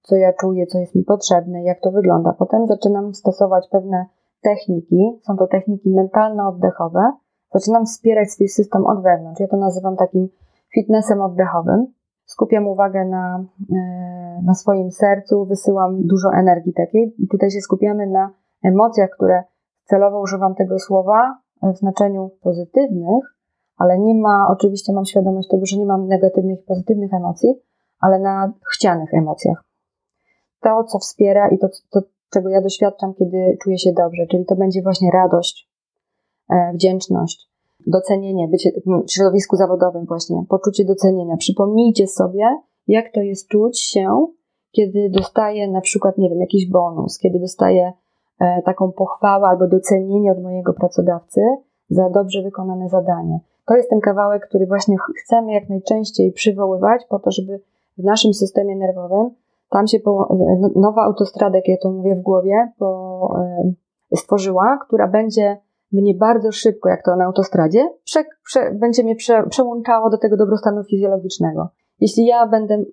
co ja czuję, co jest mi potrzebne, jak to wygląda. Potem zaczynam stosować pewne techniki, są to techniki mentalno-oddechowe. Zaczynam wspierać swój system od wewnątrz. Ja to nazywam takim fitnessem oddechowym. Skupiam uwagę na, e, na swoim sercu, wysyłam dużo energii takiej i tutaj się skupiamy na emocjach, które celowo używam tego słowa w znaczeniu pozytywnych, ale nie ma, oczywiście mam świadomość tego, że nie mam negatywnych i pozytywnych emocji, ale na chcianych emocjach. To, co wspiera i to, to, czego ja doświadczam, kiedy czuję się dobrze, czyli to będzie właśnie radość, e, wdzięczność, docenienie, bycie w środowisku zawodowym właśnie, poczucie docenienia. Przypomnijcie sobie, jak to jest czuć się, kiedy dostaję na przykład, nie wiem, jakiś bonus, kiedy dostaję e, taką pochwałę albo docenienie od mojego pracodawcy za dobrze wykonane zadanie. To jest ten kawałek, który właśnie chcemy jak najczęściej przywoływać po to, żeby w naszym systemie nerwowym tam się po, nowa autostrada, jak ja to mówię w głowie, e, stworzyła, która będzie mnie bardzo szybko, jak to na autostradzie, prze, prze, będzie mnie prze, przełączało do tego dobrostanu fizjologicznego. Jeśli ja będę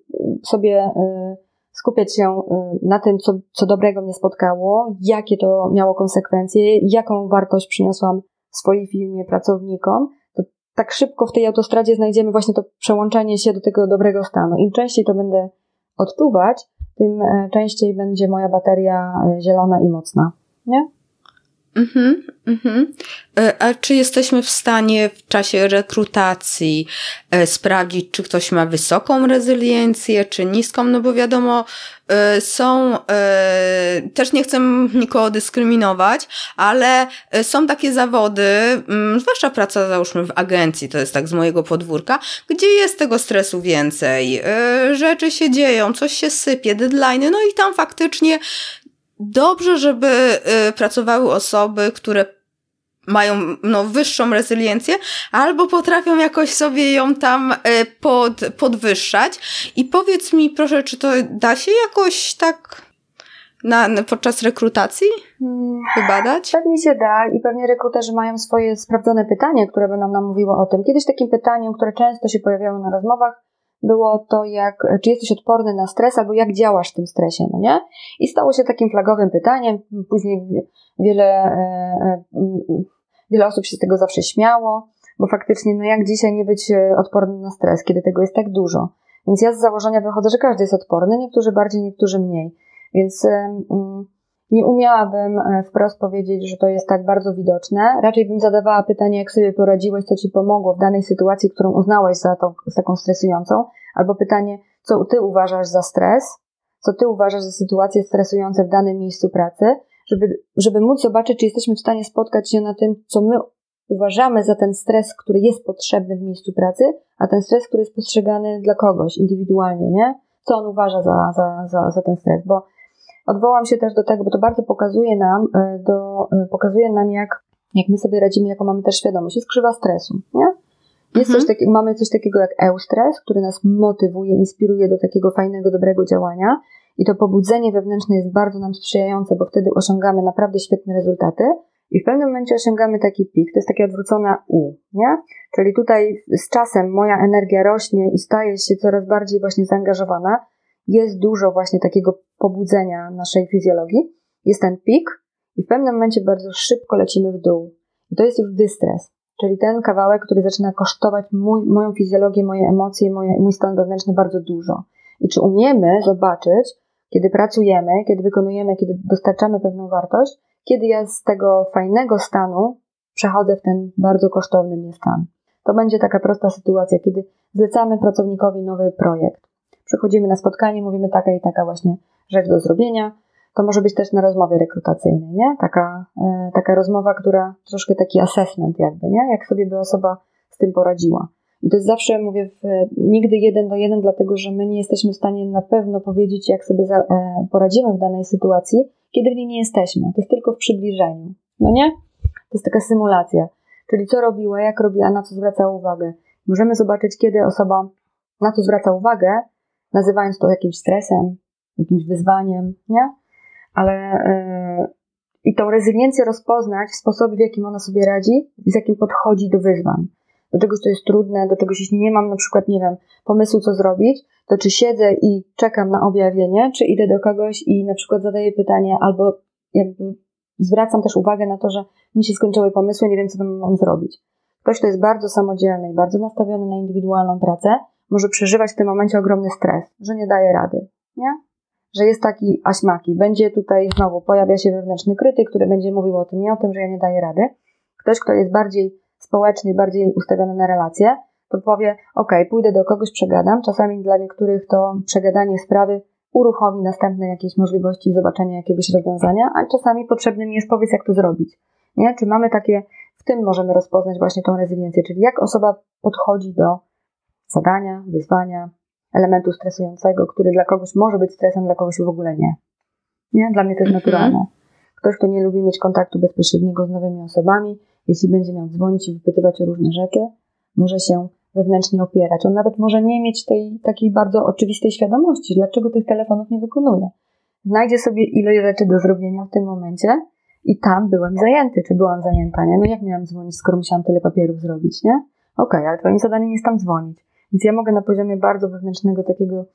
sobie y, skupiać się y, na tym, co, co dobrego mnie spotkało, jakie to miało konsekwencje, jaką wartość przyniosłam swojej firmie, pracownikom, to tak szybko w tej autostradzie znajdziemy właśnie to przełączanie się do tego dobrego stanu. Im częściej to będę odczuwać, tym e, częściej będzie moja bateria e, zielona i mocna. Nie? Mhm, mhm. E, a czy jesteśmy w stanie w czasie rekrutacji e, sprawdzić, czy ktoś ma wysoką rezyliencję, czy niską? No bo wiadomo, e, są, też nie chcę nikogo dyskryminować, ale są takie zawody, mm, zwłaszcza praca załóżmy w agencji, to jest tak z mojego podwórka, gdzie jest tego stresu więcej, rzeczy się dzieją, coś się sypie, deadline, no i tam faktycznie dobrze, żeby y, pracowały osoby, które mają no, wyższą rezyliencję, albo potrafią jakoś sobie ją tam y, pod, podwyższać. I powiedz mi proszę, czy to da się jakoś tak na, podczas rekrutacji wybadać? Pewnie się da i pewnie rekruterzy mają swoje sprawdzone pytania, które będą nam mówiły o tym. Kiedyś takim pytaniem, które często się pojawiały na rozmowach, było to, jak, czy jesteś odporny na stres, albo jak działasz w tym stresie, no nie? I stało się takim flagowym pytaniem. Później wiele, e, e, wiele osób się z tego zawsze śmiało, bo faktycznie, no jak dzisiaj nie być e, odporny na stres, kiedy tego jest tak dużo? Więc ja z założenia wychodzę, że każdy jest odporny, niektórzy bardziej, niektórzy mniej. Więc mm, nie umiałabym wprost powiedzieć, że to jest tak bardzo widoczne. Raczej bym zadawała pytanie, jak sobie poradziłeś, co ci pomogło w danej sytuacji, którą uznałeś za, tą, za taką stresującą. Albo pytanie, co ty uważasz za stres, co ty uważasz za sytuacje stresujące w danym miejscu pracy, żeby, żeby móc zobaczyć, czy jesteśmy w stanie spotkać się na tym, co my uważamy za ten stres, który jest potrzebny w miejscu pracy, a ten stres, który jest postrzegany dla kogoś indywidualnie, nie? Co on uważa za, za, za, za ten stres, bo odwołam się też do tego, bo to bardzo pokazuje nam, e, do, e, pokazuje nam jak, jak my sobie radzimy, jaką mamy też świadomość. Jest krzywa stresu, nie? Jest mhm. coś takiego, mamy coś takiego jak eustres, który nas motywuje, inspiruje do takiego fajnego, dobrego działania. I to pobudzenie wewnętrzne jest bardzo nam sprzyjające, bo wtedy osiągamy naprawdę świetne rezultaty. I w pewnym momencie osiągamy taki pik, to jest takie odwrócone U, nie? Czyli tutaj z czasem moja energia rośnie i staje się coraz bardziej właśnie zaangażowana. Jest dużo właśnie takiego pobudzenia naszej fizjologii. Jest ten pik i w pewnym momencie bardzo szybko lecimy w dół. I to jest już dystres. Czyli ten kawałek, który zaczyna kosztować mój, moją fizjologię, moje emocje, moje, mój stan wewnętrzny bardzo dużo. I czy umiemy zobaczyć, kiedy pracujemy, kiedy wykonujemy, kiedy dostarczamy pewną wartość, kiedy ja z tego fajnego stanu przechodzę w ten bardzo kosztowny mnie stan. To będzie taka prosta sytuacja, kiedy zlecamy pracownikowi nowy projekt. Przychodzimy na spotkanie, mówimy taka i taka właśnie rzecz do zrobienia, to może być też na rozmowie rekrutacyjnej, nie? Taka, e, taka rozmowa, która troszkę taki assessment jakby, nie? Jak sobie by osoba z tym poradziła. I to jest zawsze, mówię, w, nigdy jeden do jeden, dlatego że my nie jesteśmy w stanie na pewno powiedzieć, jak sobie za, e, poradzimy w danej sytuacji, kiedy w niej nie jesteśmy. To jest tylko w przybliżeniu. No nie? To jest taka symulacja. Czyli co robiła, jak robiła, na co zwracała uwagę. Możemy zobaczyć, kiedy osoba na co zwraca uwagę, nazywając to jakimś stresem, jakimś wyzwaniem, nie? ale yy, i tą rezyliencję rozpoznać w sposobie, w jakim ona sobie radzi, z jakim podchodzi do wyzwań. Do czegoś, co jest trudne, do czegoś, jeśli nie mam na przykład, nie wiem, pomysłu, co zrobić, to czy siedzę i czekam na objawienie, czy idę do kogoś i na przykład zadaję pytanie, albo jakby zwracam też uwagę na to, że mi się skończyły pomysły, nie wiem, co mam zrobić. Ktoś, kto jest bardzo samodzielny i bardzo nastawiony na indywidualną pracę, może przeżywać w tym momencie ogromny stres, że nie daje rady, nie? Że jest taki aśmaki. Będzie tutaj znowu, pojawia się wewnętrzny krytyk, który będzie mówił o tym i o tym, że ja nie daję rady. Ktoś, kto jest bardziej społeczny, bardziej ustawiony na relacje, to powie, ok, pójdę do kogoś, przegadam. Czasami dla niektórych to przegadanie sprawy uruchomi następne jakieś możliwości zobaczenia jakiegoś rozwiązania, a czasami potrzebnym jest powiedz, jak to zrobić. Nie? Czy mamy takie, w tym możemy rozpoznać właśnie tą rezyliencję, czyli jak osoba podchodzi do zadania, wyzwania, elementu stresującego, który dla kogoś może być stresem, dla kogoś w ogóle nie. Nie? Dla mnie to jest mhm. naturalne. Ktoś, kto nie lubi mieć kontaktu bezpośredniego z nowymi osobami, jeśli będzie miał dzwonić i wypytywać o różne rzeczy, może się wewnętrznie opierać. On nawet może nie mieć tej takiej bardzo oczywistej świadomości, dlaczego tych telefonów nie wykonuje. Znajdzie sobie ilość rzeczy do zrobienia w tym momencie i tam byłem zajęty, czy byłam zajęta, nie? No jak miałam dzwonić, skoro musiałam tyle papierów zrobić, nie? Okej, okay, ale twoim zadaniem jest tam dzwonić. Więc ja mogę na poziomie bardzo wewnętrznego takiego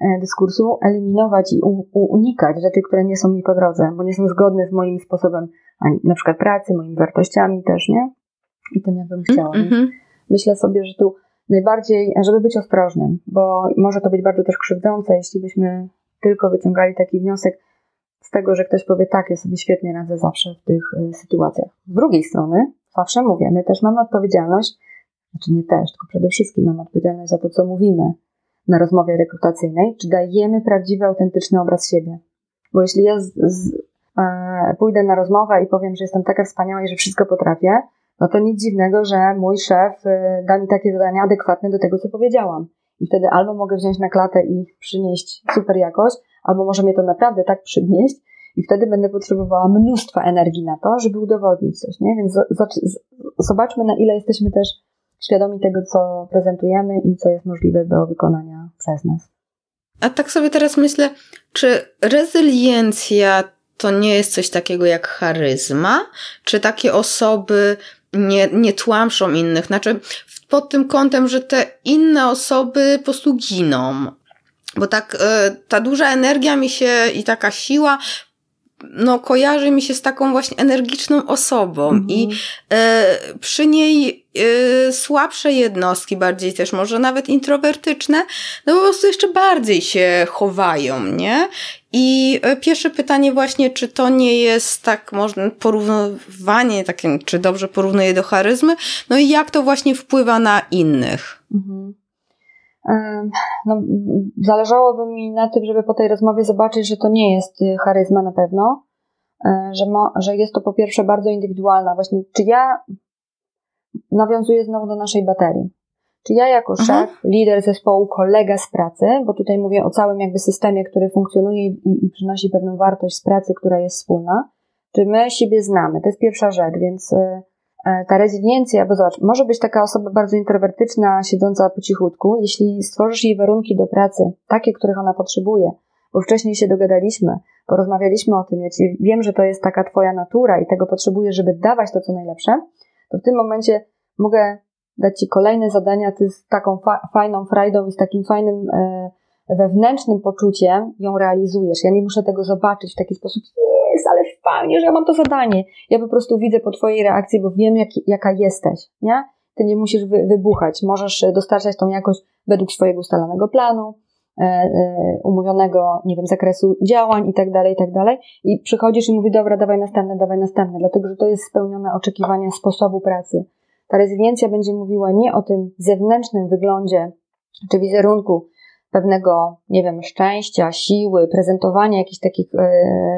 e, dyskursu eliminować i unikać rzeczy, które nie są mi po drodze, bo nie są zgodne z moim sposobem, na przykład pracy, moimi wartościami też, nie? I tym, jakbym chciała. Mm -hmm. Myślę sobie, że tu najbardziej, żeby być ostrożnym, bo może to być bardzo też krzywdzące, jeśli byśmy tylko wyciągali taki wniosek z tego, że ktoś powie tak, ja sobie świetnie radzę zawsze w tych y, sytuacjach. Z drugiej strony, zawsze mówię, my też mamy odpowiedzialność, znaczy nie też, tylko przede wszystkim mamy odpowiedzialność za to, co mówimy na rozmowie rekrutacyjnej, czy dajemy prawdziwy, autentyczny obraz siebie. Bo jeśli ja z, z, e, pójdę na rozmowę i powiem, że jestem taka wspaniała i że wszystko potrafię, no to nic dziwnego, że mój szef y, da mi takie zadania adekwatne do tego, co powiedziałam. I wtedy albo mogę wziąć na klatę i przynieść super jakość, albo może mnie to naprawdę tak przynieść, i wtedy będę potrzebowała mnóstwa energii na to, żeby udowodnić coś, nie? Więc zobaczmy, na ile jesteśmy też świadomi tego, co prezentujemy i co jest możliwe do wykonania przez nas. A tak sobie teraz myślę, czy rezyliencja to nie jest coś takiego jak charyzma? Czy takie osoby nie, nie tłamszą innych. Znaczy, pod tym kątem, że te inne osoby po prostu giną. Bo tak, e, ta duża energia mi się i taka siła no, kojarzy mi się z taką właśnie energiczną osobą mhm. i e, przy niej e, słabsze jednostki, bardziej też może nawet introwertyczne, no po prostu jeszcze bardziej się chowają, nie? I e, pierwsze pytanie właśnie, czy to nie jest tak można porównywanie takim, czy dobrze porównuje do charyzmy, no i jak to właśnie wpływa na innych? Mhm. No, zależałoby mi na tym, żeby po tej rozmowie zobaczyć, że to nie jest y, charyzma na pewno, e, że, że jest to po pierwsze bardzo indywidualna. Właśnie, czy ja nawiązuję znowu do naszej baterii. Czy ja jako mhm. szef, lider zespołu, kolega z pracy, bo tutaj mówię o całym jakby systemie, który funkcjonuje i, i przynosi pewną wartość z pracy, która jest wspólna, czy my siebie znamy? To jest pierwsza rzecz, więc y, ta reziliencja, bo zobacz, może być taka osoba bardzo introwertyczna, siedząca po cichutku, jeśli stworzysz jej warunki do pracy, takie, których ona potrzebuje, bo wcześniej się dogadaliśmy, porozmawialiśmy o tym, ja ci wiem, że to jest taka twoja natura i tego potrzebujesz, żeby dawać to, co najlepsze, to w tym momencie mogę dać ci kolejne zadania, ty z taką fa fajną frajdą i z takim fajnym e, wewnętrznym poczuciem ją realizujesz. Ja nie muszę tego zobaczyć w taki sposób, jest, ale fajnie, że ja mam to zadanie. Ja po prostu widzę po twojej reakcji, bo wiem, jak, jaka jesteś, nie? Ty nie musisz wy, wybuchać. Możesz dostarczać tą jakość według swojego ustalonego planu, e, e, umówionego, nie wiem, zakresu działań i tak dalej, i tak dalej. I przychodzisz i mówisz, dobra, dawaj następne, dawaj następne, dlatego, że to jest spełnione oczekiwania sposobu pracy. Ta rezyliencja będzie mówiła nie o tym zewnętrznym wyglądzie czy wizerunku, pewnego, nie wiem, szczęścia, siły, prezentowania jakichś takich e,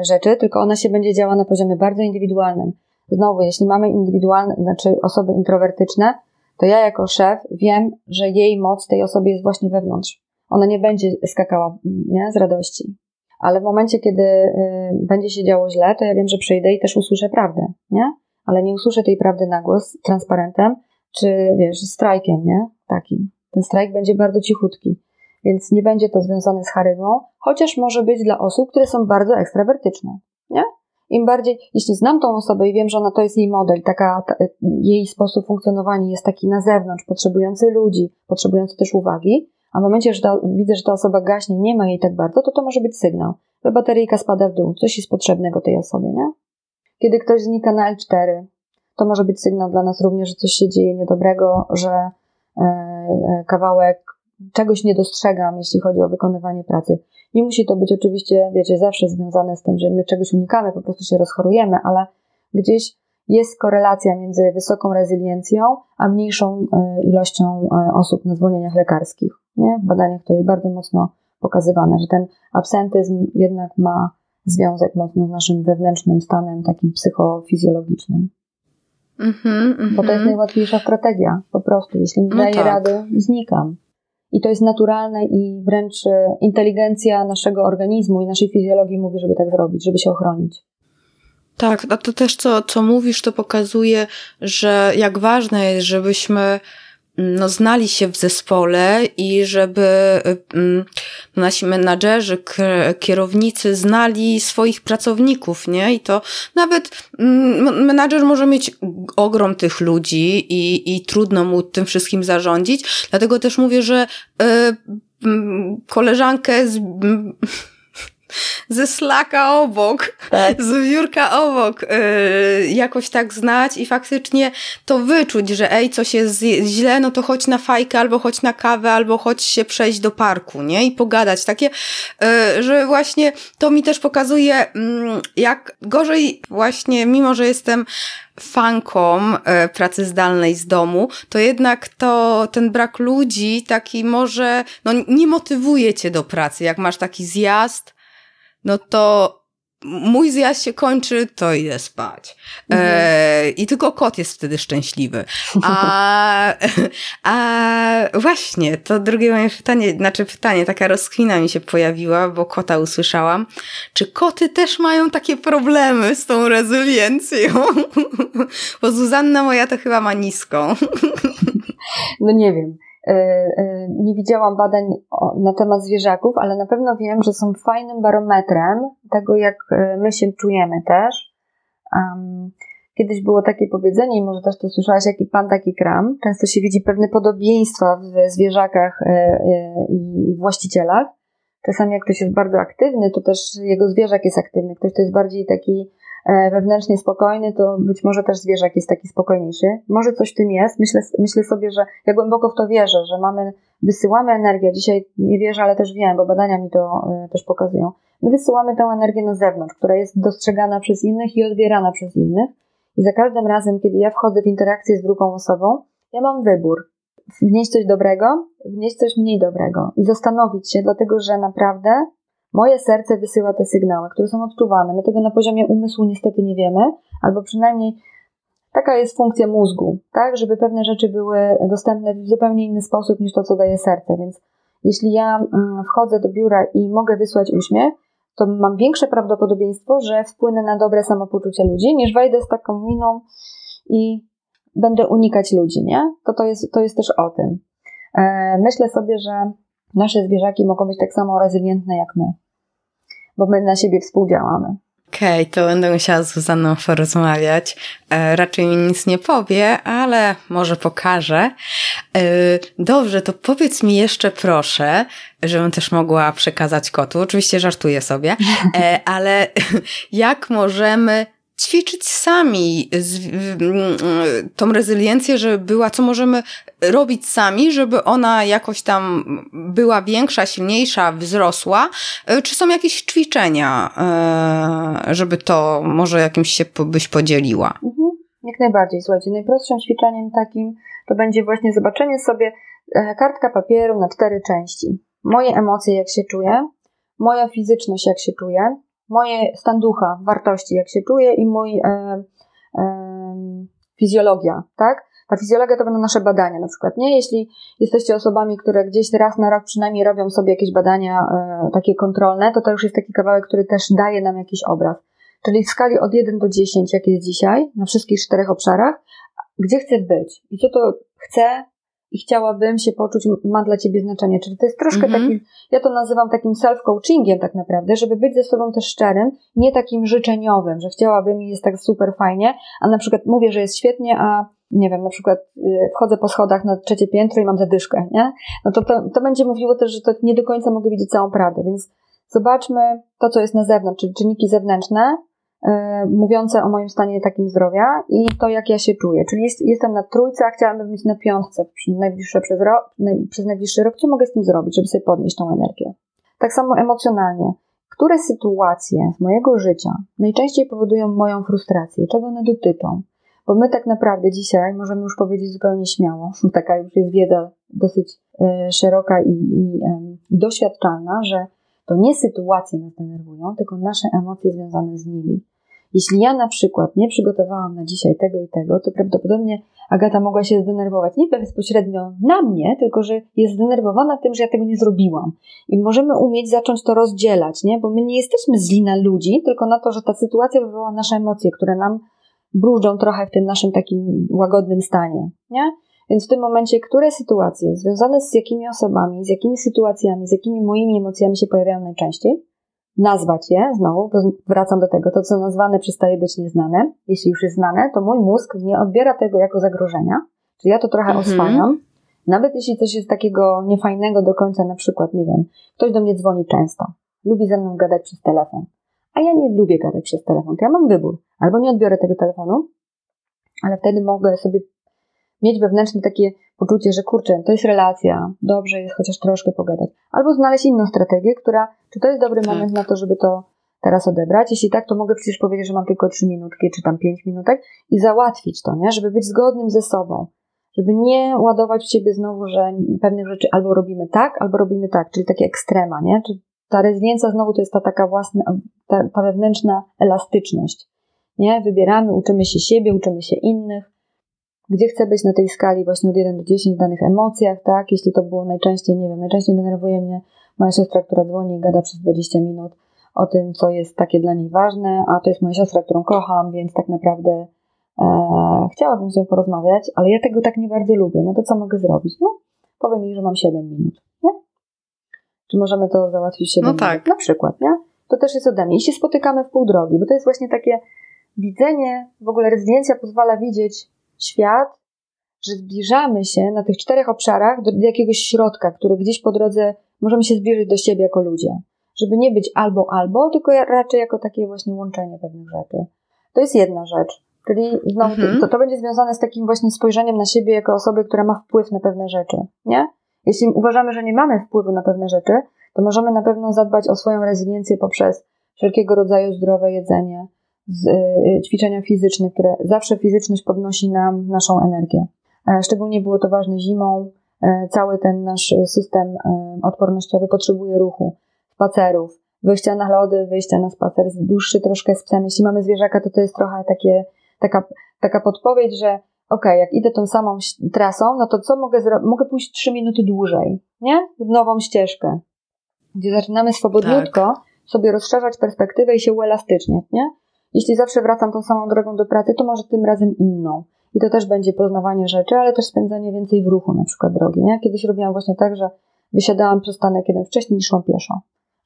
rzeczy, tylko ona się będzie działa na poziomie bardzo indywidualnym. Znowu, jeśli mamy indywidualne, znaczy osoby introwertyczne, to ja jako szef wiem, że jej moc tej osoby jest właśnie wewnątrz. Ona nie będzie skakała nie, z radości. Ale w momencie, kiedy y, będzie się działo źle, to ja wiem, że przyjdę i też usłyszę prawdę, nie? Ale nie usłyszę tej prawdy na głos, transparentem, czy wiesz, strajkiem, nie? Takim. Ten strajk będzie bardzo cichutki więc nie będzie to związane z charyzmą, chociaż może być dla osób, które są bardzo ekstrawertyczne, nie? Im bardziej, jeśli znam tą osobę i wiem, że ona to jest jej model, taka ta, jej sposób funkcjonowania jest taki na zewnątrz, potrzebujący ludzi, potrzebujący też uwagi, a w momencie, że ta, widzę, że ta osoba gaśnie, nie ma jej tak bardzo, to to może być sygnał, że bateryjka spada w dół, coś jest potrzebnego tej osobie, nie? Kiedy ktoś znika na L4, to może być sygnał dla nas również, że coś się dzieje niedobrego, że e, e, kawałek czegoś nie dostrzegam, jeśli chodzi o wykonywanie pracy. Nie musi to być oczywiście, wiecie, zawsze związane z tym, że my czegoś unikamy, po prostu się rozchorujemy, ale gdzieś jest korelacja między wysoką rezyliencją, a mniejszą e, ilością osób na zwolnieniach lekarskich. Nie? W badaniach to jest bardzo mocno pokazywane, że ten absentyzm jednak ma związek mocno z naszym wewnętrznym stanem takim psychofizjologicznym. Mm-hmm, mm-hmm. Bo to jest najłatwiejsza strategia, po prostu. Jeśli nie no daję tak. rady, znikam. I to jest naturalne i wręcz e, inteligencja naszego organizmu i naszej fizjologii mówi, żeby tak zrobić, żeby się ochronić. Tak, a to też co, co mówisz, to pokazuje, że jak ważne jest, żebyśmy no, znali się w zespole i żeby mm, nasi menadżerzy, kierownicy znali swoich pracowników, nie? I to nawet mm, menadżer może mieć ogrom tych ludzi i, i trudno mu tym wszystkim zarządzić. Dlatego też mówię, że y, koleżankę z ze slaka obok, tak. z biurka obok, yy, jakoś tak znać i faktycznie to wyczuć, że ej, coś jest źle, no to chodź na fajkę, albo chodź na kawę, albo chodź się przejść do parku, nie? I pogadać. Takie, yy, że właśnie to mi też pokazuje, yy, jak gorzej właśnie, mimo że jestem fanką e, pracy zdalnej z domu, to jednak to ten brak ludzi taki może, no nie motywuje cię do pracy. Jak masz taki zjazd, no to mój zjazd się kończy, to idę spać. Mhm. E, I tylko kot jest wtedy szczęśliwy. A, [LAUGHS] a właśnie, to drugie moje pytanie, znaczy pytanie, taka rozkwina mi się pojawiła, bo kota usłyszałam. Czy koty też mają takie problemy z tą rezyliencją? [LAUGHS] bo Zuzanna moja to chyba ma niską. [LAUGHS] no nie wiem. E, e, nie widziałam badań na temat zwierzaków, ale na pewno wiem, że są fajnym barometrem tego, jak e, my się czujemy też. Kiedyś było takie powiedzenie, i może też to słyszałaś, jaki pan, taki kram. Często się widzi pewne podobieństwa w zwierzakach i właścicielach. Czasami jak ktoś jest bardzo aktywny, to też jego zwierzak jest aktywny. Ktoś, kto jest bardziej taki wewnętrznie spokojny, to być może też zwierzak jest taki spokojniejszy. Może coś w tym jest. Myślę, myślę sobie, że ja głęboko w to wierzę, że mamy, wysyłamy energię. Dzisiaj nie wierzę, ale też wiem, bo badania mi to e, też pokazują. My wysyłamy tę energię na zewnątrz, która jest dostrzegana przez innych i odbierana przez innych. I za każdym razem, kiedy ja wchodzę w interakcję z drugą osobą, ja mam wybór. Wnieść coś dobrego, wnieść coś mniej dobrego i zastanowić się, dlatego że naprawdę Moje serce wysyła te sygnały, które są odczuwane. My tego na poziomie umysłu niestety nie wiemy, albo przynajmniej taka jest funkcja mózgu, tak, żeby pewne rzeczy były dostępne w zupełnie inny sposób niż to, co daje serce. Więc jeśli ja mm, wchodzę do biura i mogę wysłać uśmiech, to mam większe prawdopodobieństwo, że wpłynę na dobre samopoczucie ludzi, niż wejdę z taką miną i będę unikać ludzi, nie? To to jest, to jest też o tym. E, myślę sobie, że nasze zwierzaki mogą być tak samo rezylientne jak my, bo my na siebie współdziałamy. Okej, okay, to będę musiała z Zuzanną porozmawiać. E, raczej mi nic nie powie, ale może pokaże. E, dobrze, to powiedz mi jeszcze proszę, żebym też mogła przekazać kotu. Oczywiście żartuję sobie, e, ale [LAUGHS] jak możemy ćwiczyć sami tą rezyliencję, żeby była, co możemy robić sami, żeby ona jakoś tam była większa, silniejsza, wzrosła? E, czy są jakieś ćwiczenia, e, żeby to może jakimś się byś podzieliła? Mhm, jak najbardziej. Słuchajcie, najprostszym ćwiczeniem takim to będzie właśnie zobaczenie sobie e, kartka papieru na cztery części. Moje emocje, jak się czuję, moja fizyczność, jak się czuję, moje stan ducha, wartości, jak się czuję i mój e, e, fizjologia, tak? Ta fizjologia to będą nasze badania na przykład, nie? Jeśli jesteście osobami, które gdzieś raz na rok przynajmniej robią sobie jakieś badania e, takie kontrolne, to to już jest taki kawałek, który też daje nam jakiś obraz. Czyli w skali od 1 do 10, jak jest dzisiaj, na wszystkich czterech obszarach, gdzie chcę być i co to chcę, i chciałabym się poczuć, ma dla ciebie znaczenie. Czyli to jest troszkę mm -hmm. taki, ja to nazywam takim self-coachingiem tak naprawdę, żeby być ze sobą też szczerym, nie takim życzeniowym, że chciałabym i jest tak super fajnie, a na przykład mówię, że jest świetnie, a nie wiem, na przykład y, wchodzę po schodach na trzecie piętro i mam zadyszkę, nie? No to, to, to będzie mówiło też, że to nie do końca mogę widzieć całą prawdę, więc zobaczmy to, co jest na zewnątrz, czyli czynniki zewnętrzne, mówiące o moim stanie takim zdrowia i to, jak ja się czuję. Czyli jest, jestem na trójce, a chciałabym być na piątce najbliższe przez, naj, przez najbliższy rok. Co mogę z tym zrobić, żeby sobie podnieść tą energię? Tak samo emocjonalnie. Które sytuacje z mojego życia najczęściej powodują moją frustrację? Czego one dotyczą? Bo my tak naprawdę dzisiaj możemy już powiedzieć zupełnie śmiało, [LAUGHS] taka już jest wiedza dosyć y, szeroka i, y, doświadczalna, że to nie sytuacje nas denerwują, tylko nasze emocje związane z nimi. Jeśli ja na przykład nie przygotowałam na dzisiaj tego i tego, to prawdopodobnie Agata mogła się zdenerwować nie bezpośrednio na mnie, tylko że jest zdenerwowana tym, że ja tego nie zrobiłam. I możemy umieć zacząć to rozdzielać, nie? bo my nie jesteśmy zli na ludzi, tylko na to, że ta sytuacja wywołała nasze emocje, które nam brużą trochę w tym naszym takim łagodnym stanie. Nie? Więc w tym momencie, które sytuacje związane z jakimi osobami, z jakimi sytuacjami, z jakimi moimi emocjami się pojawiają najczęściej, nazwać je, znowu wracam do tego, to co nazwane przestaje być nieznane. Jeśli już jest znane, to mój mózg nie odbiera tego jako zagrożenia, czyli ja to trochę mhm. oswajam. Nawet jeśli coś jest takiego niefajnego do końca, na przykład, nie wiem, ktoś do mnie dzwoni często, lubi ze mną gadać przez telefon, a ja nie lubię gadać przez telefon, to ja mam wybór. Albo nie odbiorę tego telefonu, ale wtedy mogę sobie mieć wewnętrzne takie poczucie, że kurczę, to jest relacja, dobrze jest chociaż troszkę pogadać. Albo znaleźć inną strategię, która, czy to jest dobry tak. moment na to, żeby to teraz odebrać? Jeśli tak, to mogę przecież powiedzieć, że mam tylko trzy minutki, czy tam pięć minutek i załatwić to, nie? Żeby być zgodnym ze sobą. Żeby nie ładować w siebie znowu, że pewnych rzeczy albo robimy tak, albo robimy tak, czyli takie ekstrema, nie? Czy ta reziliencja znowu to jest ta taka własna, ta, ta wewnętrzna elastyczność. Nie? Wybieramy, uczymy się siebie, uczymy się innych, gdzie chcę być na tej skali właśnie od 1 do 10 w danych emocjach, tak? Jeśli to było najczęściej, nie wiem, najczęściej denerwuje mnie moja siostra, która dzwoni i gada przez 20 minut o tym, co jest takie dla niej ważne, a to jest moja siostra, którą kocham, więc tak naprawdę e, chciałabym z nią porozmawiać, ale ja tego tak nie bardzo lubię. No to co mogę zrobić? No, powiem jej, że mam 7 minut, nie? Czy możemy to załatwić 7 no minut? Tak. Na przykład, nie? To też jest ode mnie. I się spotykamy w pół drogi, bo to jest właśnie takie widzenie, w ogóle rezydencja pozwala widzieć świat, że zbliżamy się na tych czterech obszarach do, jakiegoś środka, który gdzieś po drodze możemy się zbliżyć do siebie jako ludzie. Żeby nie być albo albo, tylko raczej jako takie właśnie łączenie pewnych rzeczy. To jest jedna rzecz. Czyli znowu mhm. to, to będzie związane z takim właśnie spojrzeniem na siebie jako osoby, która ma wpływ na pewne rzeczy, nie? Jeśli uważamy, że nie mamy wpływu na pewne rzeczy, to możemy na pewno zadbać o swoją rezyliencję poprzez wszelkiego rodzaju zdrowe jedzenie, z, y, ćwiczenia fizyczne, które zawsze fizyczność podnosi nam naszą energię. E, szczególnie było to ważne zimą. E, cały ten nasz system e, odpornościowy potrzebuje ruchu, spacerów, wyjścia na lody, wyjścia na spacer, dłuższy troszkę z psem. Jeśli mamy zwierzaka, to to jest trochę takie, taka, taka podpowiedź, że ok, jak idę tą samą trasą, no to co mogę zrobić? Mogę pójść 3 minuty dłużej, nie? W nową ścieżkę, gdzie zaczynamy swobodniutko tak. sobie rozszerzać perspektywę i się uelastyczniać, nie? Jeśli zawsze wracam tą samą drogą do pracy, to może tym razem inną. I to też będzie poznawanie rzeczy, ale też spędzanie więcej w ruchu, na przykład drogi. Nie? Kiedyś robiłam właśnie tak, że wysiadałam przystanek jeden wcześniej niż szłam pieszo,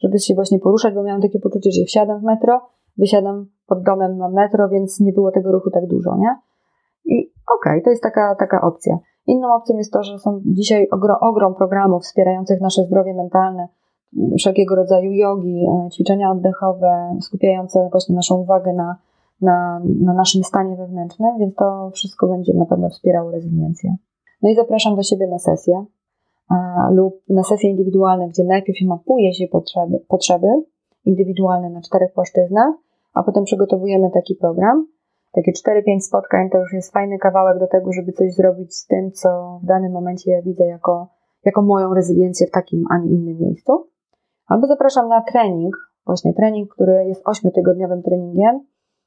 żeby się właśnie poruszać, bo miałam takie poczucie, że wsiadam w metro, wysiadam pod domem, mam metro, więc nie było tego ruchu tak dużo, nie? I okej, okay, to jest taka, taka opcja. Inną opcją jest to, że są dzisiaj ogrom programów wspierających nasze zdrowie mentalne, wszelkiego rodzaju jogi, e, ćwiczenia oddechowe, skupiające właśnie naszą uwagę na, na, na naszym stanie wewnętrznym, więc to wszystko będzie na pewno wspierało rezyliencję. No i zapraszam do siebie na sesję lub na sesje indywidualne, gdzie najpierw mapuje się potrzeby, potrzeby indywidualne na czterech płaszczyznach, a potem przygotowujemy taki program. Takie 4-5 spotkań to już jest fajny kawałek do tego, żeby coś zrobić z tym, co w danym momencie ja widzę jako, jako moją rezyliencję w takim, a nie innym miejscu. Albo zapraszam na trening, właśnie trening, który jest ośmiotygodniowym treningiem,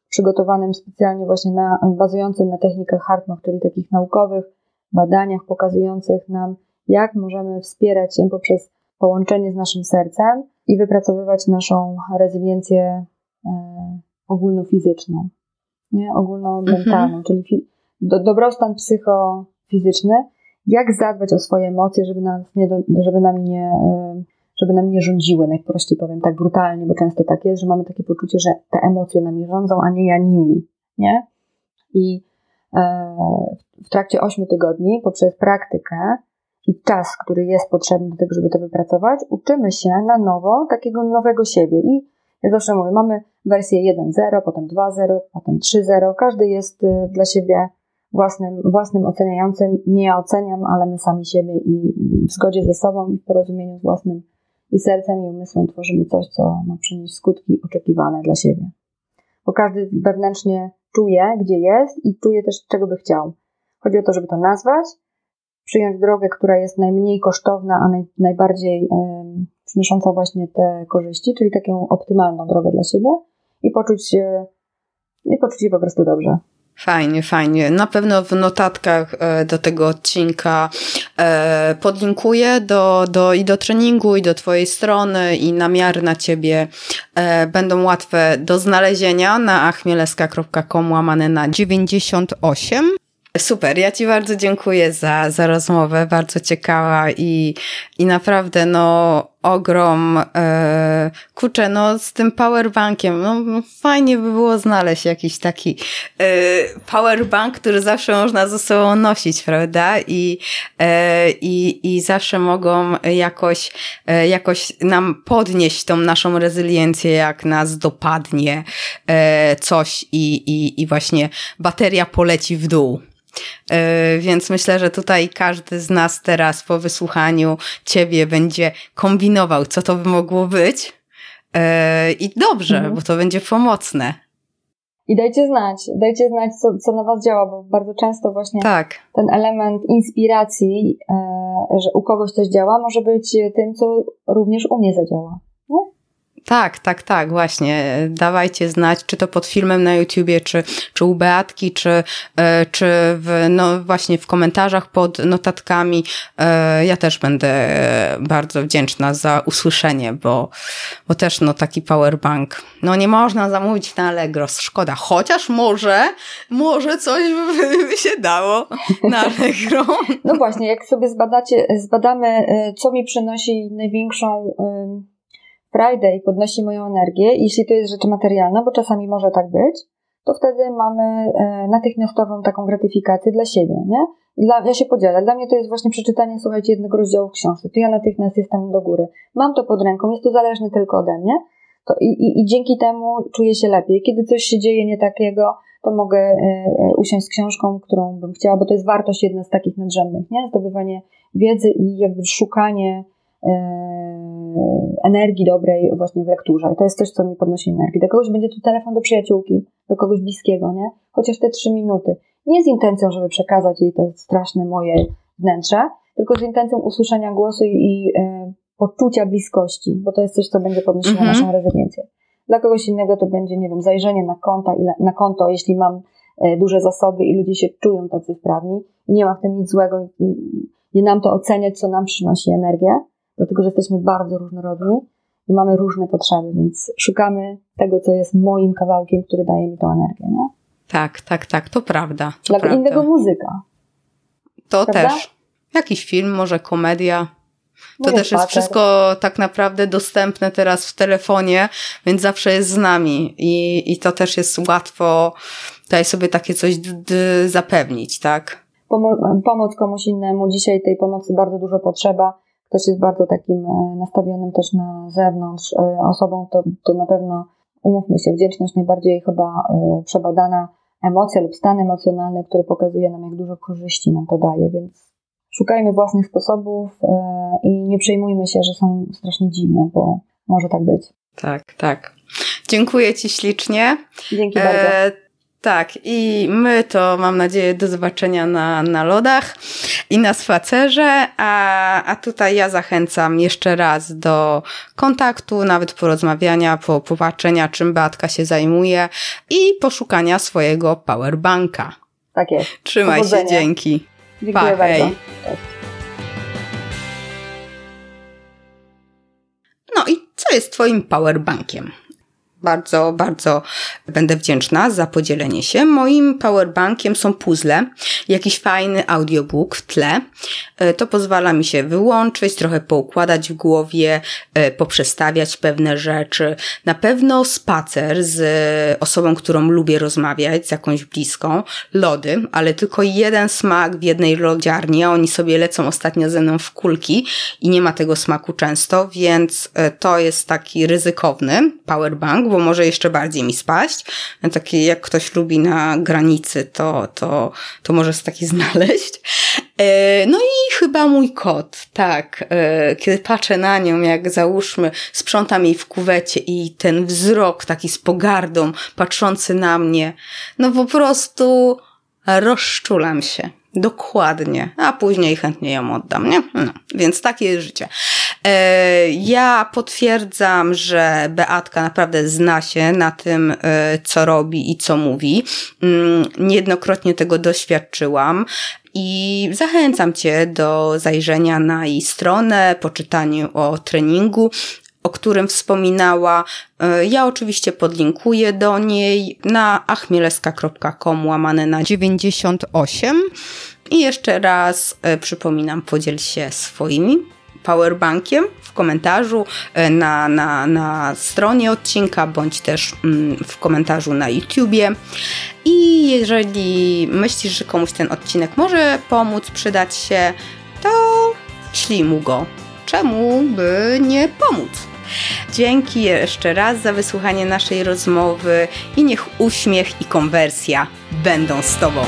przygotowanym specjalnie właśnie na, bazującym na technikach HeartMath, czyli takich naukowych badaniach pokazujących nam, jak możemy wspierać się poprzez połączenie z naszym sercem i wypracowywać naszą rezyliencję e, ogólnofizyczną, nie? ogólnomentalną, mhm. czyli do, dobrostan psychofizyczny, jak zadbać o swoje emocje, żeby, nas nie, żeby nami nie, e, żeby nam nie rządziły, najprościej powiem tak brutalnie, bo często tak jest, że mamy takie poczucie, że te emocje nami rządzą, a nie ja nimi, nie? I w trakcie 8 tygodni poprzez praktykę i czas, który jest potrzebny do tego, żeby to wypracować, uczymy się na nowo takiego nowego siebie. I ja zawsze mówię, mamy wersję 1.0, potem 2.0, potem 3.0. Każdy jest y, dla siebie własnym, własnym oceniającym. Nie ja oceniam, ale my sami siebie i w zgodzie ze sobą w porozumieniu z własnym i sercem i umysłem tworzymy coś, co ma przynieść skutki oczekiwane dla siebie. Bo każdy wewnętrznie czuje, gdzie jest i czuje też, czego by chciał. Chodzi o to, żeby to nazwać, przyjąć drogę, która jest najmniej kosztowna, a naj, najbardziej przynosząca właśnie te korzyści, czyli taką optymalną drogę dla siebie i poczuć się, i poczuć się po prostu dobrze. Fajnie, fajnie. Na pewno w notatkach e, do tego odcinka e, podlinkuję do, do, i do treningu, i do Twojej strony, i namiary na Ciebie e, będą łatwe do znalezienia na achmieleska.com łamane na 98. Super, ja Ci bardzo dziękuję za, za rozmowę, bardzo ciekawa i, i naprawdę no ogrom, e, kurczę, no z tym powerbankiem, no fajnie by było znaleźć jakiś taki e, powerbank, który zawsze można ze sobą nosić, prawda? I, e, i, i zawsze mogą jakoś, e, jakoś nam podnieść tą naszą rezyliencję, jak nas dopadnie e, coś i, i, i właśnie bateria poleci w dół. E, więc myślę, że tutaj każdy z nas teraz po wysłuchaniu ciebie będzie kombinował, co to by mogło być. E, I dobrze, mhm. bo to będzie pomocne. I dajcie znać, dajcie znać, co, co na Was działa, bo bardzo często właśnie tak. ten element inspiracji, e, że u kogoś coś działa, może być tym, co również u mnie zadziała. Tak, tak, tak, właśnie. Dawajcie znać, czy to pod filmem na YouTubie, czy, czy u Beatki, czy, e, czy w, no właśnie w komentarzach pod notatkami. E, ja też będę bardzo wdzięczna za usłyszenie, bo, bo też no taki powerbank, no nie można zamówić na Allegro, szkoda. Chociaż może, może coś by się dało na Allegro. No właśnie, jak sobie zbadacie, zbadamy, e, co mi przynosi największą Friday podnosi moją energię, jeśli to jest rzecz materialna, bo czasami może tak być, to wtedy mamy e, natychmiastową taką gratyfikację dla siebie, nie? Dla, ja się podzielę. Dla mnie to jest właśnie przeczytanie, słuchajcie, jednego rozdziału w książce. To ja natychmiast jestem do góry. Mam to pod ręką, jest to zależne tylko ode mnie. To i, i, I dzięki temu czuję się lepiej. Kiedy coś się dzieje nie takiego, to mogę e, usiąść z książką, którą bym chciała, bo to jest wartość jedna z takich nadrzędnych, nie? Zdobywanie wiedzy i jakby szukanie energii dobrej właśnie w lekturze. I to jest coś, co mi podnosi energię. Do kogoś będzie to telefon do przyjaciółki, do kogoś bliskiego, nie? Chociaż te trzy minuty. Nie z intencją, żeby przekazać jej te straszne moje wnętrze, tylko z intencją usłyszenia głosu i e, poczucia bliskości, bo to jest coś, co będzie podnosiło mhm. naszą rezyliencję. Dla kogoś innego to będzie, nie wiem, zajrzenie na, konta, na konto, jeśli mam e, duże zasoby i ludzie się czują tacy sprawni i nie ma w tym nic złego, nie nam to oceniać, co nam przynosi energię, dlatego że jesteśmy bardzo różnorodni i mamy różne potrzeby, więc szukamy tego, co jest moim kawałkiem, który daje mi tą energię, nie? Tak, tak, tak, to prawda. To Dla prawda. innego muzyka. To prawda? też. Jakiś film, może komedia. To też jest wszystko tak naprawdę dostępne teraz w telefonie, więc zawsze jest z nami i, i to też jest łatwo tutaj sobie takie coś zapewnić, tak? Pomo pomoc komuś innemu. Dzisiaj tej pomocy bardzo dużo potrzeba ktoś jest bardzo takim e, nastawionym też na zewnątrz e, osobą, to, to na pewno, umówmy się, wdzięczność najbardziej chyba e, przebadana emocja lub stan emocjonalny, który pokazuje nam, jak dużo korzyści nam to daje, więc szukajmy własnych sposobów i nie przejmujmy się, że są strasznie dziwne, bo może tak być. Tak, tak. Dziękuję Ci ślicznie. Dzięki bardzo. Tak, i my to mam nadzieję do zobaczenia na, na lodach i na spacerze, a, a tutaj ja zachęcam jeszcze raz do kontaktu, nawet porozmawiania, po, popatrzenia czym Beatka się zajmuje i poszukania swojego powerbanka. Tak jest. Trzymaj Powodzenia. się, dzięki. Dziękuję pa, bardzo. No i co jest twoim powerbankiem? Bardzo, bardzo będę wdzięczna za podzielenie się. Moim powerbankiem są puzzle, jakiś fajny audiobook w tle. E, to pozwala mi się wyłączyć, trochę poukładać w głowie, e, poprzestawiać pewne rzeczy. Na pewno spacer z osobą, którą lubię rozmawiać, z jakąś bliską. Lody, ale tylko jeden smak w jednej lodziarni, a oni sobie lecą ostatnio ze mną w kulki i nie ma tego smaku często, więc e, to jest taki ryzykowny powerbank, bo może jeszcze bardziej mi spaść. Taki jak ktoś lubi na granicy, to, to, to może taki [LAUGHS] znaleźć. E, no i chyba mój kot, tak. E, kiedy patrzę na nią, jak załóżmy, sprzątam jej w kuwecie i ten wzrok taki z pogardą, patrzący na mnie, no po prostu rozczulam się. Dokładnie. A później chętnie ją oddam, nie? No, więc takie jest życie. E, ja potwierdzam, że Beatka naprawdę zna się na tym, e, co robi i co mówi. Mm, niejednokrotnie tego doświadczyłam. I zachęcam Cię do zajrzenia na jej stronę, poczytaniu o treningu, o którym wspominała. E, ja oczywiście podlinkuję do niej na achmieleska.com łamane na 98. I jeszcze raz przypominam, podziel się swoimi powerbankiem w komentarzu e, na, na, na stronie odcinka, bądź też mm, w komentarzu na YouTubie. I jeżeli myślisz, że komuś ten odcinek może pomóc, przydać się, to ślij mu go. Czemu by nie pomóc? Dzięki jeszcze raz za wysłuchanie naszej rozmowy i niech uśmiech i konwersja będą z Tobą.